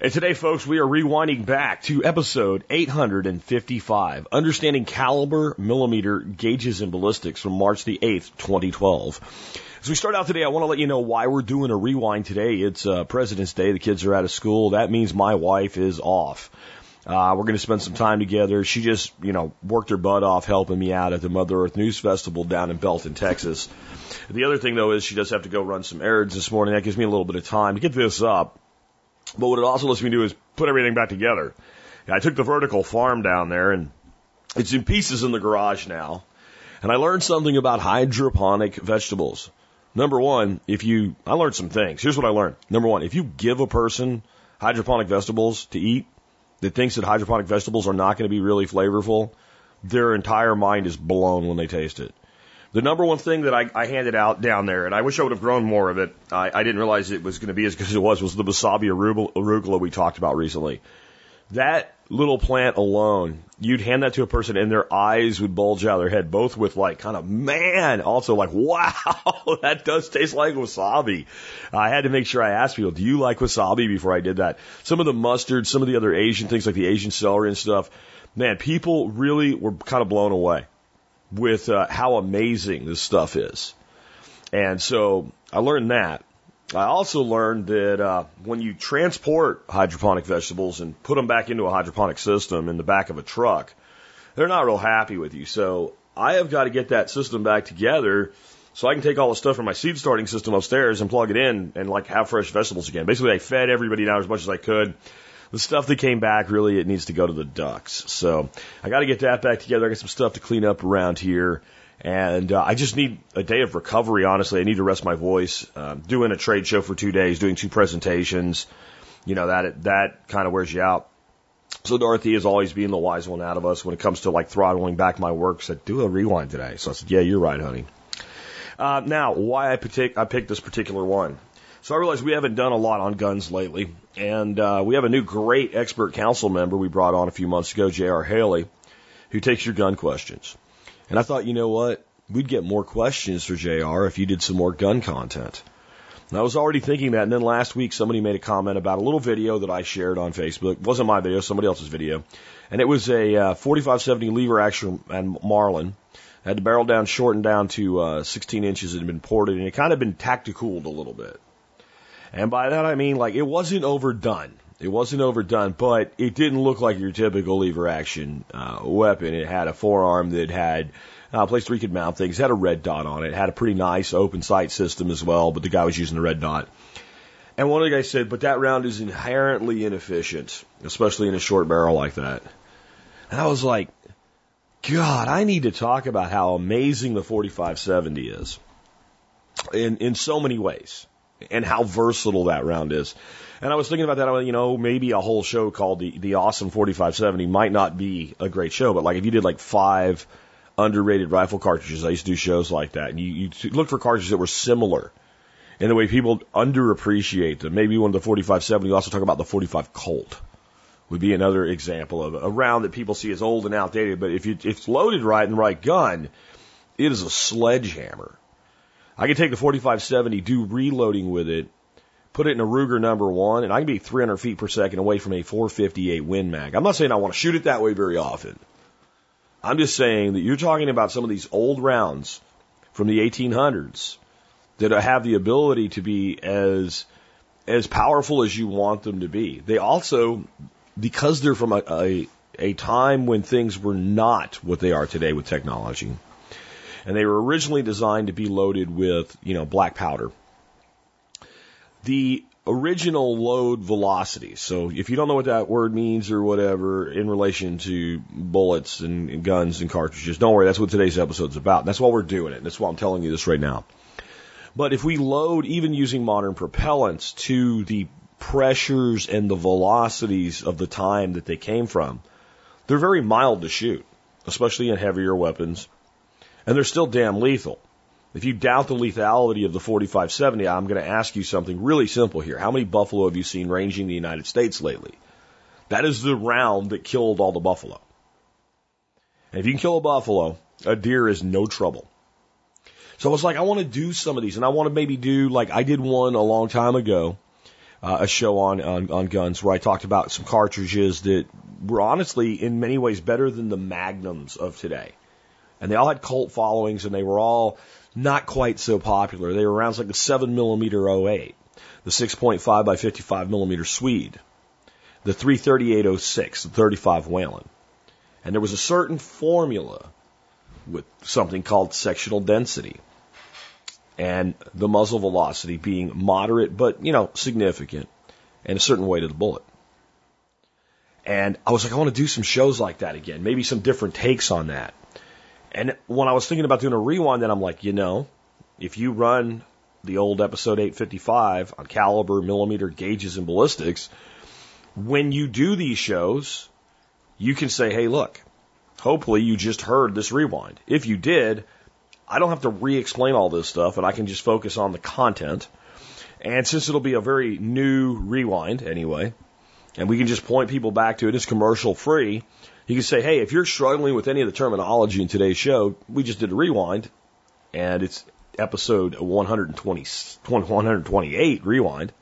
And today, folks, we are rewinding back to episode 855, Understanding Caliber, Millimeter, Gauges, and Ballistics from March the 8th, 2012. As we start out today, I want to let you know why we're doing a rewind today. It's uh, President's Day. The kids are out of school. That means my wife is off. Uh, we're going to spend some time together. She just, you know, worked her butt off helping me out at the Mother Earth News Festival down in Belton, Texas. The other thing, though, is she does have to go run some errands this morning. That gives me a little bit of time to get this up. But what it also lets me do is put everything back together. I took the vertical farm down there and it's in pieces in the garage now. And I learned something about hydroponic vegetables. Number one, if you, I learned some things. Here's what I learned. Number one, if you give a person hydroponic vegetables to eat that thinks that hydroponic vegetables are not going to be really flavorful, their entire mind is blown when they taste it. The number one thing that I, I handed out down there, and I wish I would have grown more of it, I, I didn't realize it was going to be as good as it was, was the wasabi arugula we talked about recently. That little plant alone, you'd hand that to a person and their eyes would bulge out of their head, both with like kind of, man, also like, wow, that does taste like wasabi. I had to make sure I asked people, do you like wasabi before I did that? Some of the mustard, some of the other Asian things like the Asian celery and stuff, man, people really were kind of blown away with uh, how amazing this stuff is. And so I learned that. I also learned that uh, when you transport hydroponic vegetables and put them back into a hydroponic system in the back of a truck, they're not real happy with you. So I have got to get that system back together so I can take all the stuff from my seed starting system upstairs and plug it in and like have fresh vegetables again. Basically, I fed everybody down as much as I could the stuff that came back really it needs to go to the ducks. So I got to get that back together. I got some stuff to clean up around here. And uh, I just need a day of recovery, honestly. I need to rest my voice. Uh, doing a trade show for two days, doing two presentations, you know, that, that kind of wears you out. So Dorothy is always being the wise one out of us when it comes to like throttling back my work. Said, do a rewind today. So I said, yeah, you're right, honey. Uh, now, why I, pick, I picked this particular one. So I realize we haven't done a lot on guns lately, and uh, we have a new great expert council member we brought on a few months ago, J.R. Haley, who takes your gun questions. And I thought, you know what? We'd get more questions for JR if you did some more gun content. And I was already thinking that, and then last week somebody made a comment about a little video that I shared on Facebook. It wasn't my video, somebody else's video. And it was a uh, 4570 lever action and Marlin. Had the barrel down, shortened down to uh, 16 inches. It had been ported, and it kind of been tacticooled a little bit. And by that I mean like it wasn't overdone. It wasn't overdone, but it didn't look like your typical lever action uh, weapon. It had a forearm that had uh, a place where you could mount things. It had a red dot on it. it. Had a pretty nice open sight system as well, but the guy was using the red dot. And one of the guys said, but that round is inherently inefficient, especially in a short barrel like that. And I was like, God, I need to talk about how amazing the 4570 is in, in so many ways and how versatile that round is. And I was thinking about that, I was, you know, maybe a whole show called the, the Awesome 4570 might not be a great show, but like if you did like five underrated rifle cartridges, I used to do shows like that, and you, you look for cartridges that were similar in the way people underappreciate them. Maybe one of the 4570, you also talk about the 45 Colt would be another example of a round that people see as old and outdated, but if, you, if it's loaded right and the right gun, it is a sledgehammer. I can take the 4570, do reloading with it, put it in a Ruger number one, and I can be 300 feet per second away from a 458 Win Mag. I'm not saying I want to shoot it that way very often. I'm just saying that you're talking about some of these old rounds from the 1800s that have the ability to be as as powerful as you want them to be. They also, because they're from a, a, a time when things were not what they are today with technology, and they were originally designed to be loaded with, you know, black powder. The original load velocity. So if you don't know what that word means or whatever in relation to bullets and, guns and cartridges, don't worry. That's what today's episode is about. That's why we're doing it. That's why I'm telling you this right now. But if we load even using modern propellants to the pressures and the velocities of the time that they came from, they're very mild to shoot. especially in heavier weapons, and they're still damn lethal. If you doubt the lethality of the 4570, I'm going to ask you something really simple here. How many buffalo have you seen ranging the United States lately? That is the round that killed all the buffalo. And if you can kill a buffalo, a deer is no trouble. So I was like, I want to do some of these, and I want to maybe do like I did one a long time ago, uh, a show on, on on guns where I talked about some cartridges that were honestly in many ways better than the magnums of today, and they all had cult followings, and they were all not quite so popular. They were rounds like the 7 millimeter 08, the 6.5 by 55 millimeter Swede, the 33806, the 35 Whelen. And there was a certain formula with something called sectional density and the muzzle velocity being moderate but, you know, significant and a certain weight of the bullet. And I was like, I want to do some shows like that again, maybe some different takes on that. And when I was thinking about doing a rewind, then I'm like, you know, if you run the old episode 855 on caliber, millimeter, gauges, and ballistics, when you do these shows, you can say, hey, look, hopefully you just heard this rewind. If you did, I don't have to re explain all this stuff and I can just focus on the content. And since it'll be a very new rewind anyway, and we can just point people back to it, it's commercial free. You can say, hey, if you're struggling with any of the terminology in today's show, we just did a rewind, and it's episode 120, 128 rewind.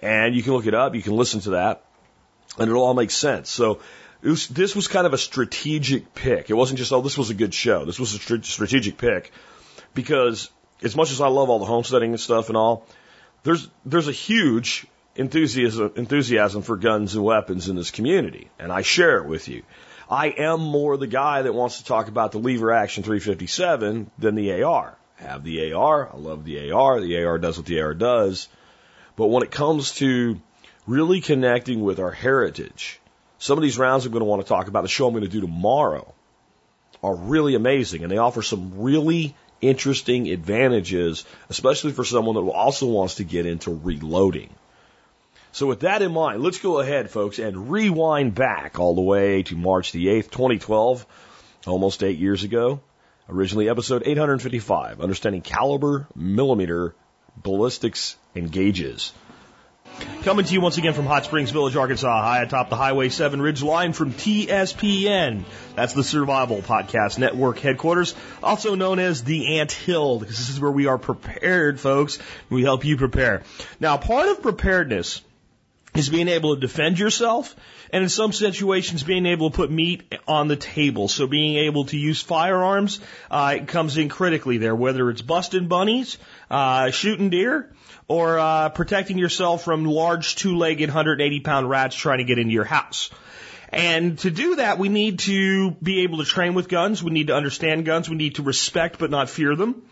And you can look it up, you can listen to that, and it'll all make sense. So was, this was kind of a strategic pick. It wasn't just, oh, this was a good show. This was a strategic pick because as much as I love all the homesteading and stuff and all, there's, there's a huge enthusiasm, enthusiasm for guns and weapons in this community, and I share it with you. I am more the guy that wants to talk about the lever action 357 than the AR. I have the AR. I love the AR. The AR does what the AR does. But when it comes to really connecting with our heritage, some of these rounds I'm going to want to talk about, the show I'm going to do tomorrow, are really amazing and they offer some really interesting advantages, especially for someone that also wants to get into reloading. So with that in mind, let's go ahead, folks, and rewind back all the way to March the 8th, 2012, almost eight years ago. Originally episode 855, understanding caliber, millimeter, ballistics, and gauges. Coming to you once again from Hot Springs Village, Arkansas, high atop the Highway 7 Ridge line from TSPN. That's the Survival Podcast Network headquarters, also known as the Ant Hill, because this is where we are prepared, folks. We help you prepare. Now, part of preparedness is being able to defend yourself and in some situations being able to put meat on the table. So being able to use firearms uh, comes in critically there, whether it's busting bunnies, uh, shooting deer, or uh, protecting yourself from large two-legged 180 pound rats trying to get into your house. And to do that, we need to be able to train with guns. We need to understand guns. We need to respect but not fear them.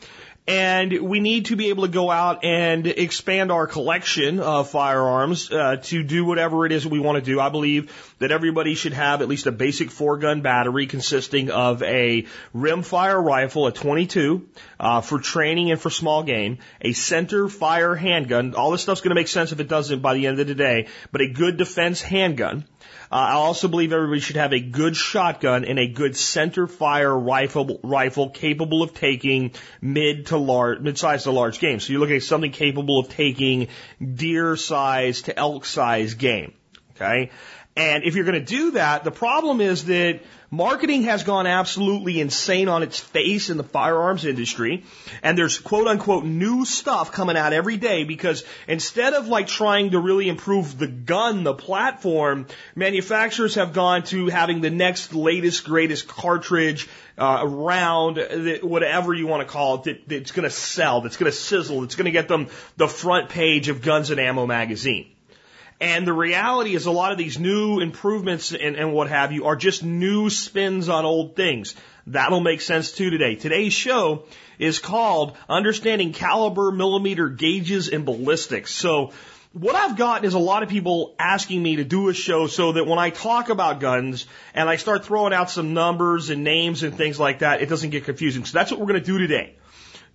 And we need to be able to go out and expand our collection of firearms uh, to do whatever it is we want to do. I believe that everybody should have at least a basic four gun battery consisting of a rimfire rifle, a 22, uh, for training and for small game, a center fire handgun. All this stuff's going to make sense if it doesn't by the end of the day, but a good defense handgun uh, I also believe everybody should have a good shotgun and a good center fire rifle rifle capable of taking mid to large, mid-sized to large game. So you're looking at something capable of taking deer size to elk size game. Okay. And if you're going to do that, the problem is that marketing has gone absolutely insane on its face in the firearms industry. And there's quote unquote new stuff coming out every day because instead of like trying to really improve the gun, the platform, manufacturers have gone to having the next latest, greatest cartridge, uh, round, whatever you want to call it, that, that's going to sell, that's going to sizzle, that's going to get them the front page of Guns and Ammo magazine. And the reality is a lot of these new improvements and, and what have you are just new spins on old things. That'll make sense too today. Today's show is called Understanding Caliber, Millimeter Gauges, and Ballistics. So what I've gotten is a lot of people asking me to do a show so that when I talk about guns and I start throwing out some numbers and names and things like that, it doesn't get confusing. So that's what we're going to do today.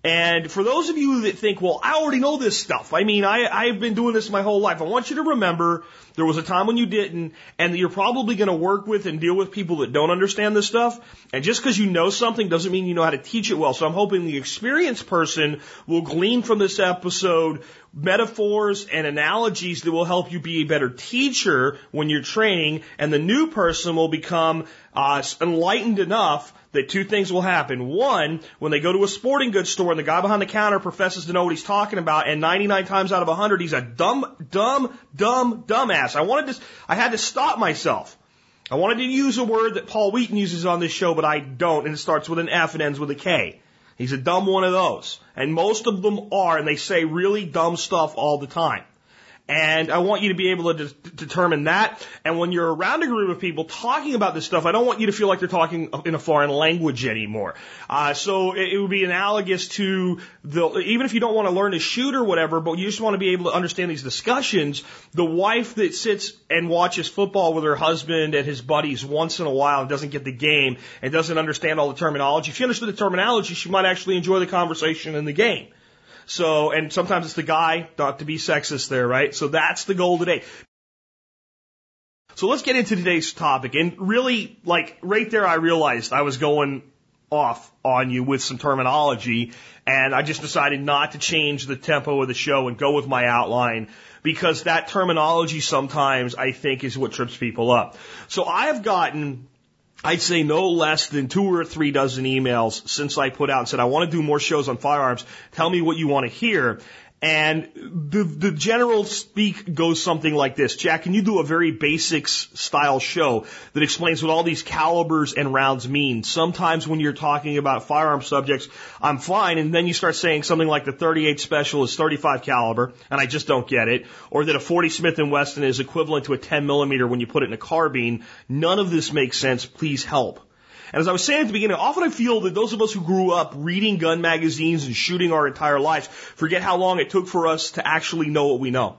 And for those of you that think, well, I already know this stuff. I mean, I, I've been doing this my whole life. I want you to remember there was a time when you didn't, and you're probably going to work with and deal with people that don't understand this stuff. And just because you know something doesn't mean you know how to teach it well. So I'm hoping the experienced person will glean from this episode metaphors and analogies that will help you be a better teacher when you're training, and the new person will become uh, enlightened enough that two things will happen. One, when they go to a sporting goods store and the guy behind the counter professes to know what he's talking about, and 99 times out of 100 he's a dumb, dumb, dumb, dumbass. I wanted to, I had to stop myself. I wanted to use a word that Paul Wheaton uses on this show, but I don't, and it starts with an F and ends with a K. He's a dumb one of those. And most of them are, and they say really dumb stuff all the time. And I want you to be able to de- determine that. And when you're around a group of people talking about this stuff, I don't want you to feel like they're talking in a foreign language anymore. Uh, so it, it would be analogous to the, even if you don't want to learn to shoot or whatever, but you just want to be able to understand these discussions, the wife that sits and watches football with her husband and his buddies once in a while and doesn't get the game and doesn't understand all the terminology, if she understood the terminology, she might actually enjoy the conversation and the game. So, and sometimes it's the guy, not to be sexist there, right? So that's the goal today. So let's get into today's topic. And really, like, right there, I realized I was going off on you with some terminology, and I just decided not to change the tempo of the show and go with my outline because that terminology sometimes I think is what trips people up. So I have gotten I'd say no less than two or three dozen emails since I put out and said, I want to do more shows on firearms. Tell me what you want to hear. And the, the general speak goes something like this. Jack, can you do a very basics style show that explains what all these calibers and rounds mean? Sometimes when you're talking about firearm subjects, I'm fine. And then you start saying something like the 38 special is 35 caliber and I just don't get it. Or that a 40 Smith & Wesson is equivalent to a 10 millimeter when you put it in a carbine. None of this makes sense. Please help. And as I was saying at the beginning, often I feel that those of us who grew up reading gun magazines and shooting our entire lives forget how long it took for us to actually know what we know.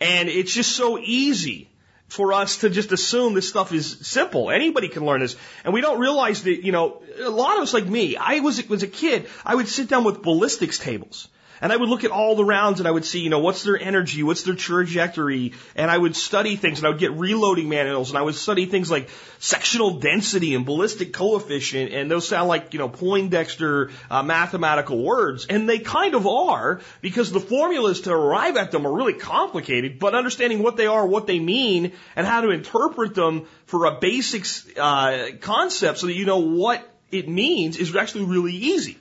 And it's just so easy for us to just assume this stuff is simple. Anybody can learn this. And we don't realize that, you know, a lot of us like me, I was, was a kid, I would sit down with ballistics tables. And I would look at all the rounds and I would see, you know, what's their energy, what's their trajectory, and I would study things and I would get reloading manuals and I would study things like sectional density and ballistic coefficient, and those sound like, you know, Poindexter uh, mathematical words, and they kind of are because the formulas to arrive at them are really complicated, but understanding what they are, what they mean, and how to interpret them for a basic uh, concept so that you know what it means is actually really easy.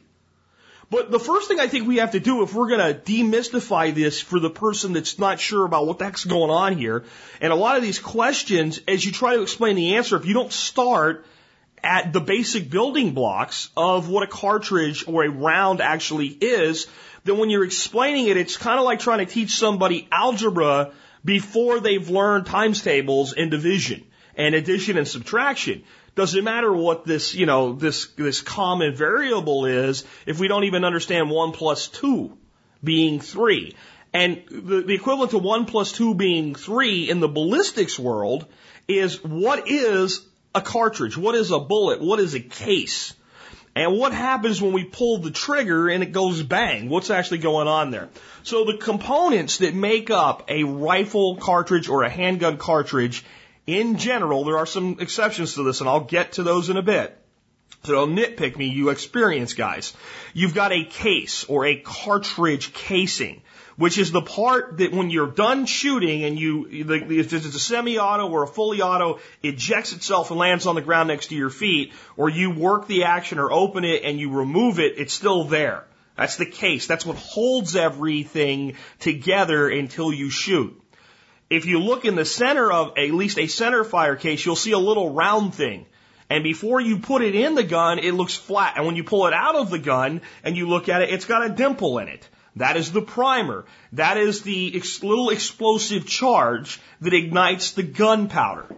But the first thing I think we have to do if we're going to demystify this for the person that's not sure about what the heck's going on here, and a lot of these questions, as you try to explain the answer, if you don't start at the basic building blocks of what a cartridge or a round actually is, then when you're explaining it, it's kind of like trying to teach somebody algebra before they've learned times tables and division and addition and subtraction. Doesn't matter what this, you know, this, this common variable is if we don't even understand one plus two being three. And the, the equivalent to one plus two being three in the ballistics world is what is a cartridge? What is a bullet? What is a case? And what happens when we pull the trigger and it goes bang? What's actually going on there? So the components that make up a rifle cartridge or a handgun cartridge in general, there are some exceptions to this, and I'll get to those in a bit. So don't nitpick me, you experienced guys. You've got a case or a cartridge casing, which is the part that when you're done shooting and you, if it's a semi-auto or a fully auto, ejects itself and lands on the ground next to your feet, or you work the action or open it and you remove it, it's still there. That's the case. That's what holds everything together until you shoot. If you look in the center of at least a center fire case, you'll see a little round thing. And before you put it in the gun, it looks flat. And when you pull it out of the gun and you look at it, it's got a dimple in it. That is the primer. That is the ex- little explosive charge that ignites the gunpowder.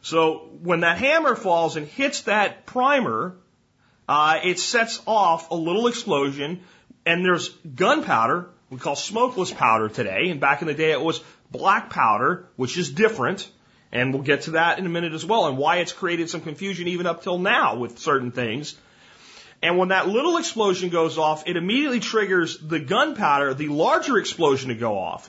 So when that hammer falls and hits that primer, uh, it sets off a little explosion, and there's gunpowder. We call smokeless powder today, and back in the day it was black powder, which is different, and we'll get to that in a minute as well, and why it's created some confusion even up till now with certain things. And when that little explosion goes off, it immediately triggers the gunpowder, the larger explosion to go off.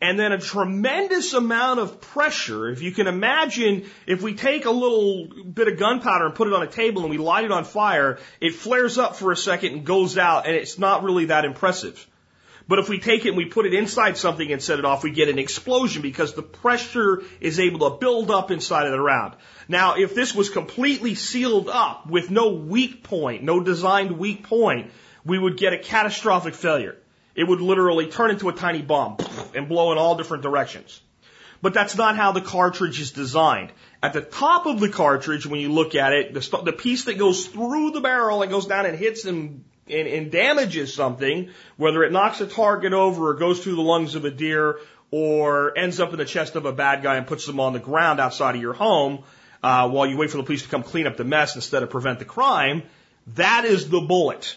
And then a tremendous amount of pressure. If you can imagine, if we take a little bit of gunpowder and put it on a table and we light it on fire, it flares up for a second and goes out, and it's not really that impressive. But if we take it and we put it inside something and set it off, we get an explosion because the pressure is able to build up inside of the round. Now, if this was completely sealed up with no weak point, no designed weak point, we would get a catastrophic failure. It would literally turn into a tiny bomb and blow in all different directions. But that's not how the cartridge is designed. At the top of the cartridge, when you look at it, the, the piece that goes through the barrel and goes down and hits and, and, and damages something, whether it knocks a target over or goes through the lungs of a deer or ends up in the chest of a bad guy and puts them on the ground outside of your home uh, while you wait for the police to come clean up the mess instead of prevent the crime, that is the bullet.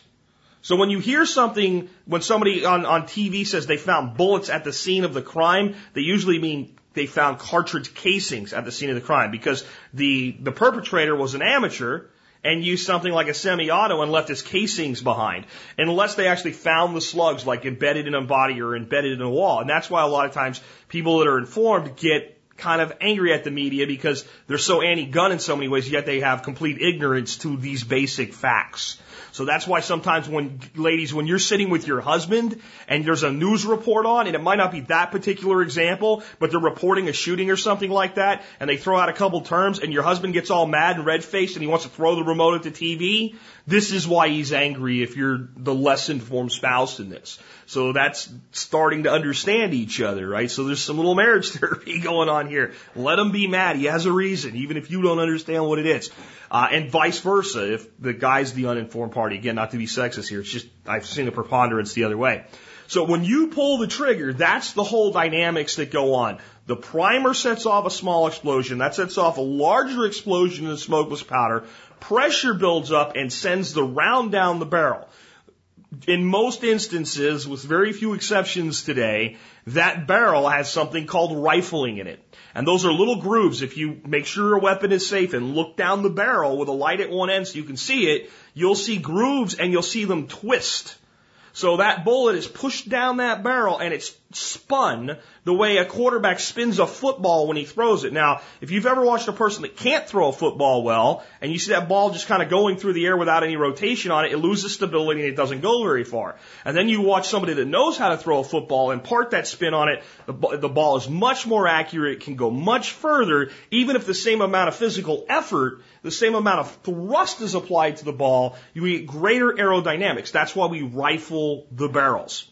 So when you hear something, when somebody on, on TV says they found bullets at the scene of the crime, they usually mean they found cartridge casings at the scene of the crime because the, the perpetrator was an amateur and used something like a semi-auto and left his casings behind. Unless they actually found the slugs like embedded in a body or embedded in a wall. And that's why a lot of times people that are informed get kind of angry at the media because they're so anti-gun in so many ways, yet they have complete ignorance to these basic facts. So that's why sometimes when, ladies, when you're sitting with your husband and there's a news report on, and it might not be that particular example, but they're reporting a shooting or something like that, and they throw out a couple terms, and your husband gets all mad and red faced and he wants to throw the remote at the TV, this is why he's angry if you're the less informed spouse in this. So that's starting to understand each other, right? So there's some little marriage therapy going on here. Let him be mad. He has a reason, even if you don't understand what it is. Uh, and vice versa, if the guy's the uninformed party. Again, not to be sexist here. It's just, I've seen a preponderance the other way. So when you pull the trigger, that's the whole dynamics that go on. The primer sets off a small explosion. That sets off a larger explosion in the smokeless powder. Pressure builds up and sends the round down the barrel. In most instances, with very few exceptions today, that barrel has something called rifling in it. And those are little grooves. If you make sure your weapon is safe and look down the barrel with a light at one end so you can see it, you'll see grooves and you'll see them twist. So that bullet is pushed down that barrel and it's spun the way a quarterback spins a football when he throws it. Now, if you've ever watched a person that can't throw a football well and you see that ball just kind of going through the air without any rotation on it, it loses stability and it doesn't go very far. And then you watch somebody that knows how to throw a football and part that spin on it, the, the ball is much more accurate, can go much further, even if the same amount of physical effort, the same amount of thrust is applied to the ball, you get greater aerodynamics. That's why we rifle the barrels.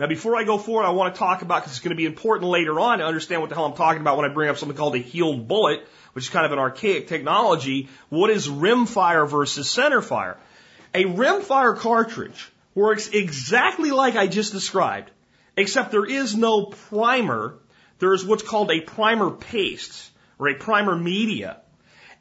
Now, before I go forward, I want to talk about, because it's going to be important later on to understand what the hell I'm talking about when I bring up something called a heeled bullet, which is kind of an archaic technology. What is rimfire versus centerfire? A rimfire cartridge works exactly like I just described, except there is no primer. There is what's called a primer paste or a primer media.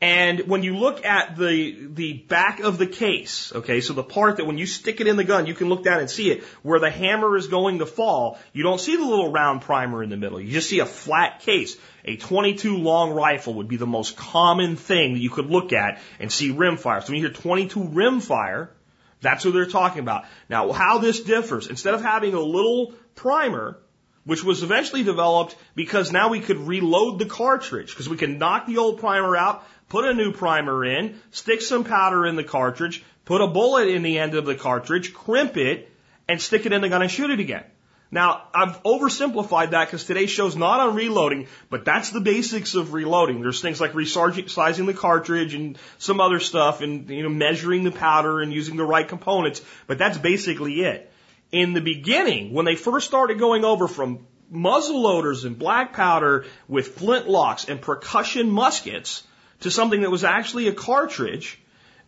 And when you look at the, the back of the case, okay, so the part that when you stick it in the gun, you can look down and see it, where the hammer is going to fall, you don't see the little round primer in the middle. You just see a flat case. A 22 long rifle would be the most common thing that you could look at and see rim fire. So when you hear 22 rim fire, that's what they're talking about. Now, how this differs, instead of having a little primer, which was eventually developed because now we could reload the cartridge because we can knock the old primer out, put a new primer in, stick some powder in the cartridge, put a bullet in the end of the cartridge, crimp it, and stick it in the gun and shoot it again. Now, I've oversimplified that because today's show's not on reloading, but that's the basics of reloading. There's things like resizing the cartridge and some other stuff and, you know, measuring the powder and using the right components, but that's basically it. In the beginning, when they first started going over from muzzle loaders and black powder with flintlocks and percussion muskets, to something that was actually a cartridge.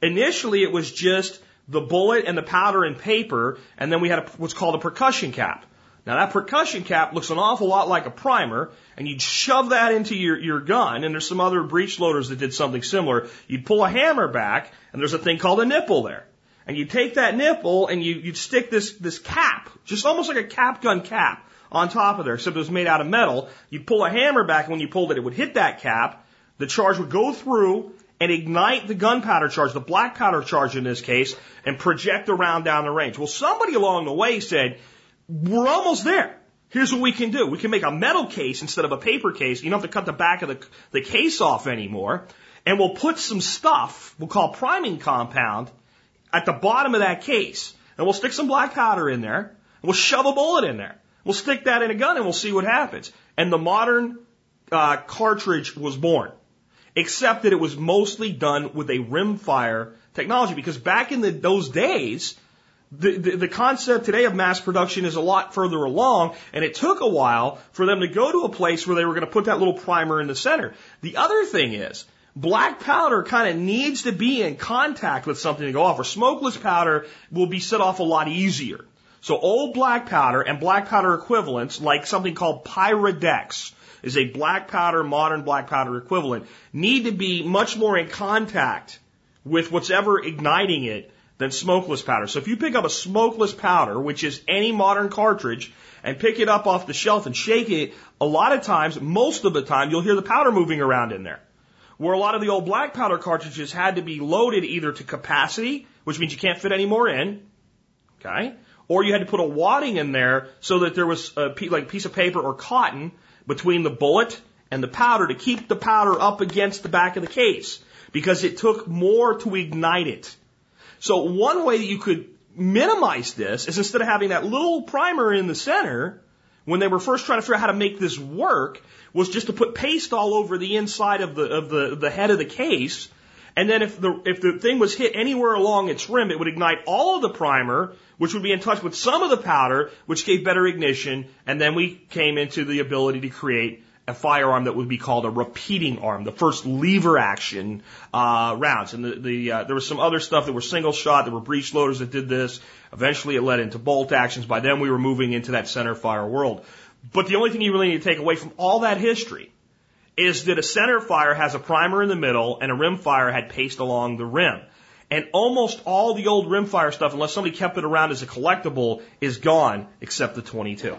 Initially, it was just the bullet and the powder and paper, and then we had a, what's called a percussion cap. Now that percussion cap looks an awful lot like a primer, and you'd shove that into your, your gun, and there's some other breech loaders that did something similar. You'd pull a hammer back, and there's a thing called a nipple there. And you take that nipple and you, you'd stick this, this cap, just almost like a cap gun cap, on top of there, except it was made out of metal. You'd pull a hammer back, and when you pulled it, it would hit that cap, the charge would go through and ignite the gunpowder charge, the black powder charge in this case, and project a round down the range. Well, somebody along the way said, we're almost there. Here's what we can do. We can make a metal case instead of a paper case. You don't have to cut the back of the, the case off anymore. And we'll put some stuff, we'll call priming compound, at the bottom of that case. And we'll stick some black powder in there. And we'll shove a bullet in there. We'll stick that in a gun and we'll see what happens. And the modern uh, cartridge was born. Except that it was mostly done with a rimfire technology because back in the, those days, the, the, the, concept today of mass production is a lot further along, and it took a while for them to go to a place where they were going to put that little primer in the center. The other thing is, black powder kind of needs to be in contact with something to go off, or smokeless powder will be set off a lot easier. So old black powder and black powder equivalents, like something called Pyrodex, is a black powder, modern black powder equivalent, need to be much more in contact with what's ever igniting it than smokeless powder. So if you pick up a smokeless powder, which is any modern cartridge, and pick it up off the shelf and shake it, a lot of times, most of the time, you'll hear the powder moving around in there. Where a lot of the old black powder cartridges had to be loaded either to capacity, which means you can't fit any more in, okay, or you had to put a wadding in there so that there was a like piece of paper or cotton between the bullet and the powder to keep the powder up against the back of the case because it took more to ignite it. So one way that you could minimize this is instead of having that little primer in the center, when they were first trying to figure out how to make this work, was just to put paste all over the inside of the of the, the head of the case. And then if the if the thing was hit anywhere along its rim, it would ignite all of the primer, which would be in touch with some of the powder, which gave better ignition, and then we came into the ability to create a firearm that would be called a repeating arm, the first lever action uh, rounds. And the, the uh, there was some other stuff that were single shot. There were breech loaders that did this. Eventually, it led into bolt actions. By then, we were moving into that center fire world. But the only thing you really need to take away from all that history is that a center fire has a primer in the middle and a rim fire had paste along the rim. And almost all the old rimfire stuff, unless somebody kept it around as a collectible, is gone except the 22.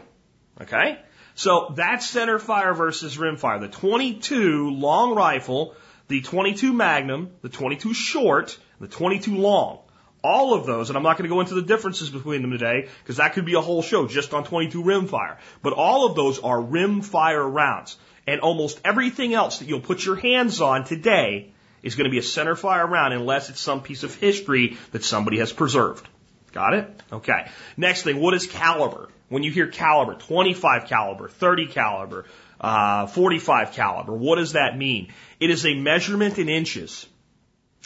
Okay? So that's center fire versus rimfire. The 22 long rifle, the 22 Magnum, the 22 short, the 22 long. All of those, and I'm not going to go into the differences between them today, because that could be a whole show just on 22 rimfire. But all of those are rimfire rounds. And almost everything else that you'll put your hands on today is going to be a center fire round unless it's some piece of history that somebody has preserved. Got it? Okay. Next thing, what is caliber? When you hear caliber, 25 caliber, 30 caliber, uh, 45 caliber, what does that mean? It is a measurement in inches.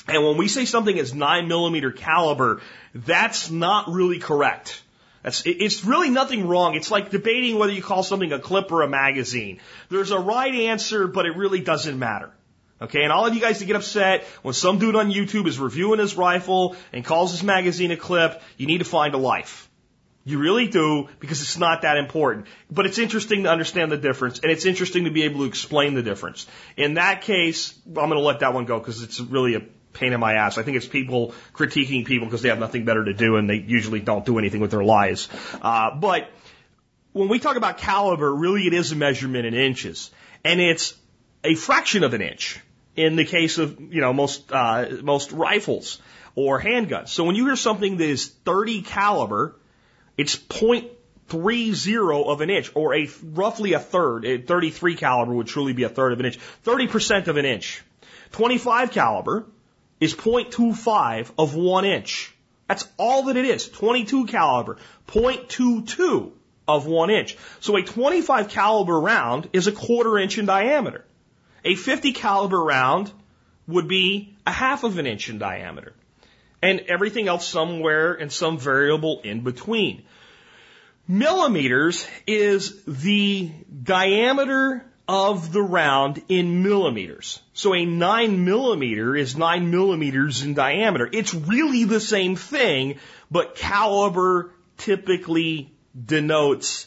And when we say something is 9 millimeter caliber, that's not really correct. That's, it's really nothing wrong. It's like debating whether you call something a clip or a magazine. There's a right answer, but it really doesn't matter. Okay, and all of you guys to get upset when some dude on YouTube is reviewing his rifle and calls his magazine a clip, you need to find a life. You really do, because it's not that important. But it's interesting to understand the difference, and it's interesting to be able to explain the difference. In that case, I'm going to let that one go because it's really a pain in my ass. I think it's people critiquing people because they have nothing better to do and they usually don't do anything with their lives. Uh, but when we talk about caliber, really it is a measurement in inches. And it's a fraction of an inch in the case of, you know, most, uh, most rifles or handguns. So when you hear something that is 30 caliber, it's 0.30 of an inch or a roughly a third. A 33 caliber would truly be a third of an inch. 30% of an inch. 25 caliber is 0.25 of one inch. That's all that it is. 22 caliber, 0.22 of one inch. So a 25 caliber round is a quarter inch in diameter. A 50 caliber round would be a half of an inch in diameter. And everything else somewhere and some variable in between. Millimeters is the diameter of the round in millimeters. So a nine millimeter is nine millimeters in diameter. It's really the same thing, but caliber typically denotes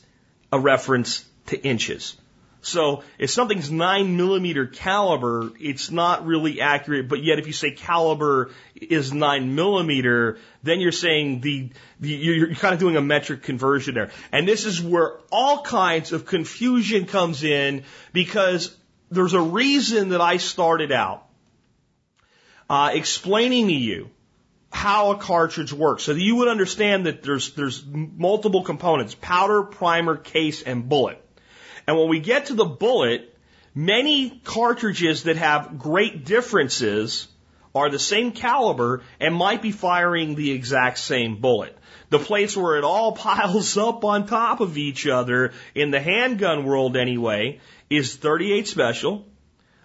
a reference to inches. So if something's nine millimeter caliber, it's not really accurate. But yet, if you say caliber is nine millimeter, then you're saying the, the you're kind of doing a metric conversion there. And this is where all kinds of confusion comes in because there's a reason that I started out uh, explaining to you how a cartridge works so that you would understand that there's, there's multiple components, powder, primer, case, and bullet. And when we get to the bullet, many cartridges that have great differences are the same caliber and might be firing the exact same bullet. The place where it all piles up on top of each other in the handgun world anyway is 38 Special,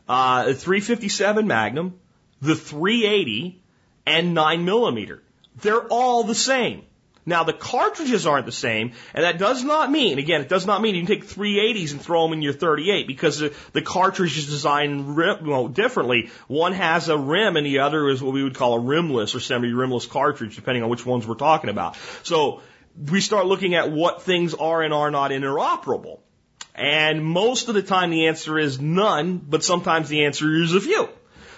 uh, 357 Magnum, the 380, and 9 millimeter. They're all the same. Now the cartridges aren't the same, and that does not mean, again, it does not mean you can take 380s and throw them in your 38 because the, cartridge is designed well, differently. One has a rim and the other is what we would call a rimless or semi-rimless cartridge, depending on which ones we're talking about. So we start looking at what things are and are not interoperable. And most of the time the answer is none, but sometimes the answer is a few.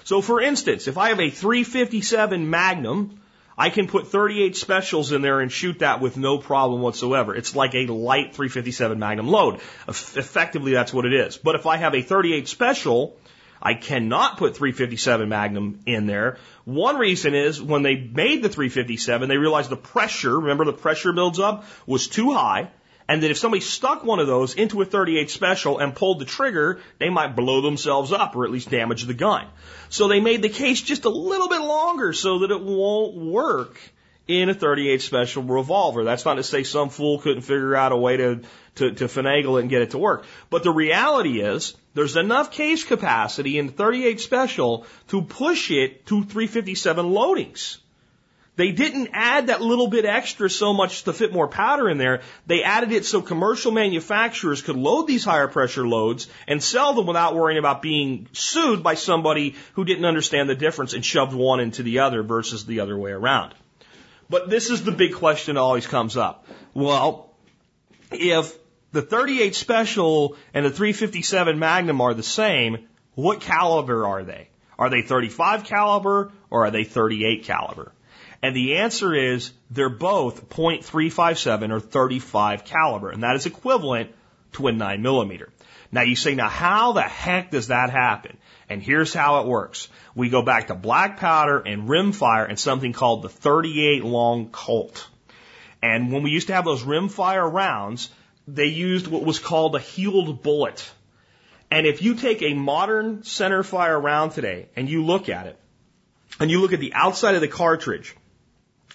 So for instance, if I have a 357 Magnum, I can put 38 specials in there and shoot that with no problem whatsoever. It's like a light 357 Magnum load. Effectively, that's what it is. But if I have a 38 special, I cannot put 357 Magnum in there. One reason is when they made the 357, they realized the pressure, remember the pressure builds up, was too high and that if somebody stuck one of those into a 38 special and pulled the trigger, they might blow themselves up or at least damage the gun. So they made the case just a little bit longer so that it won't work in a 38 special revolver. That's not to say some fool couldn't figure out a way to, to, to finagle it and get it to work. But the reality is there's enough case capacity in 38 special to push it to 357 loadings. They didn't add that little bit extra so much to fit more powder in there. They added it so commercial manufacturers could load these higher pressure loads and sell them without worrying about being sued by somebody who didn't understand the difference and shoved one into the other versus the other way around. But this is the big question that always comes up. Well, if the 38 Special and the 357 Magnum are the same, what caliber are they? Are they 35 caliber or are they 38 caliber? And the answer is they're both .357 or 35 caliber, and that is equivalent to a 9 millimeter. Now you say, now how the heck does that happen? And here's how it works. We go back to black powder and rimfire and something called the 38 long Colt. And when we used to have those rimfire rounds, they used what was called a heeled bullet. And if you take a modern center fire round today and you look at it, and you look at the outside of the cartridge,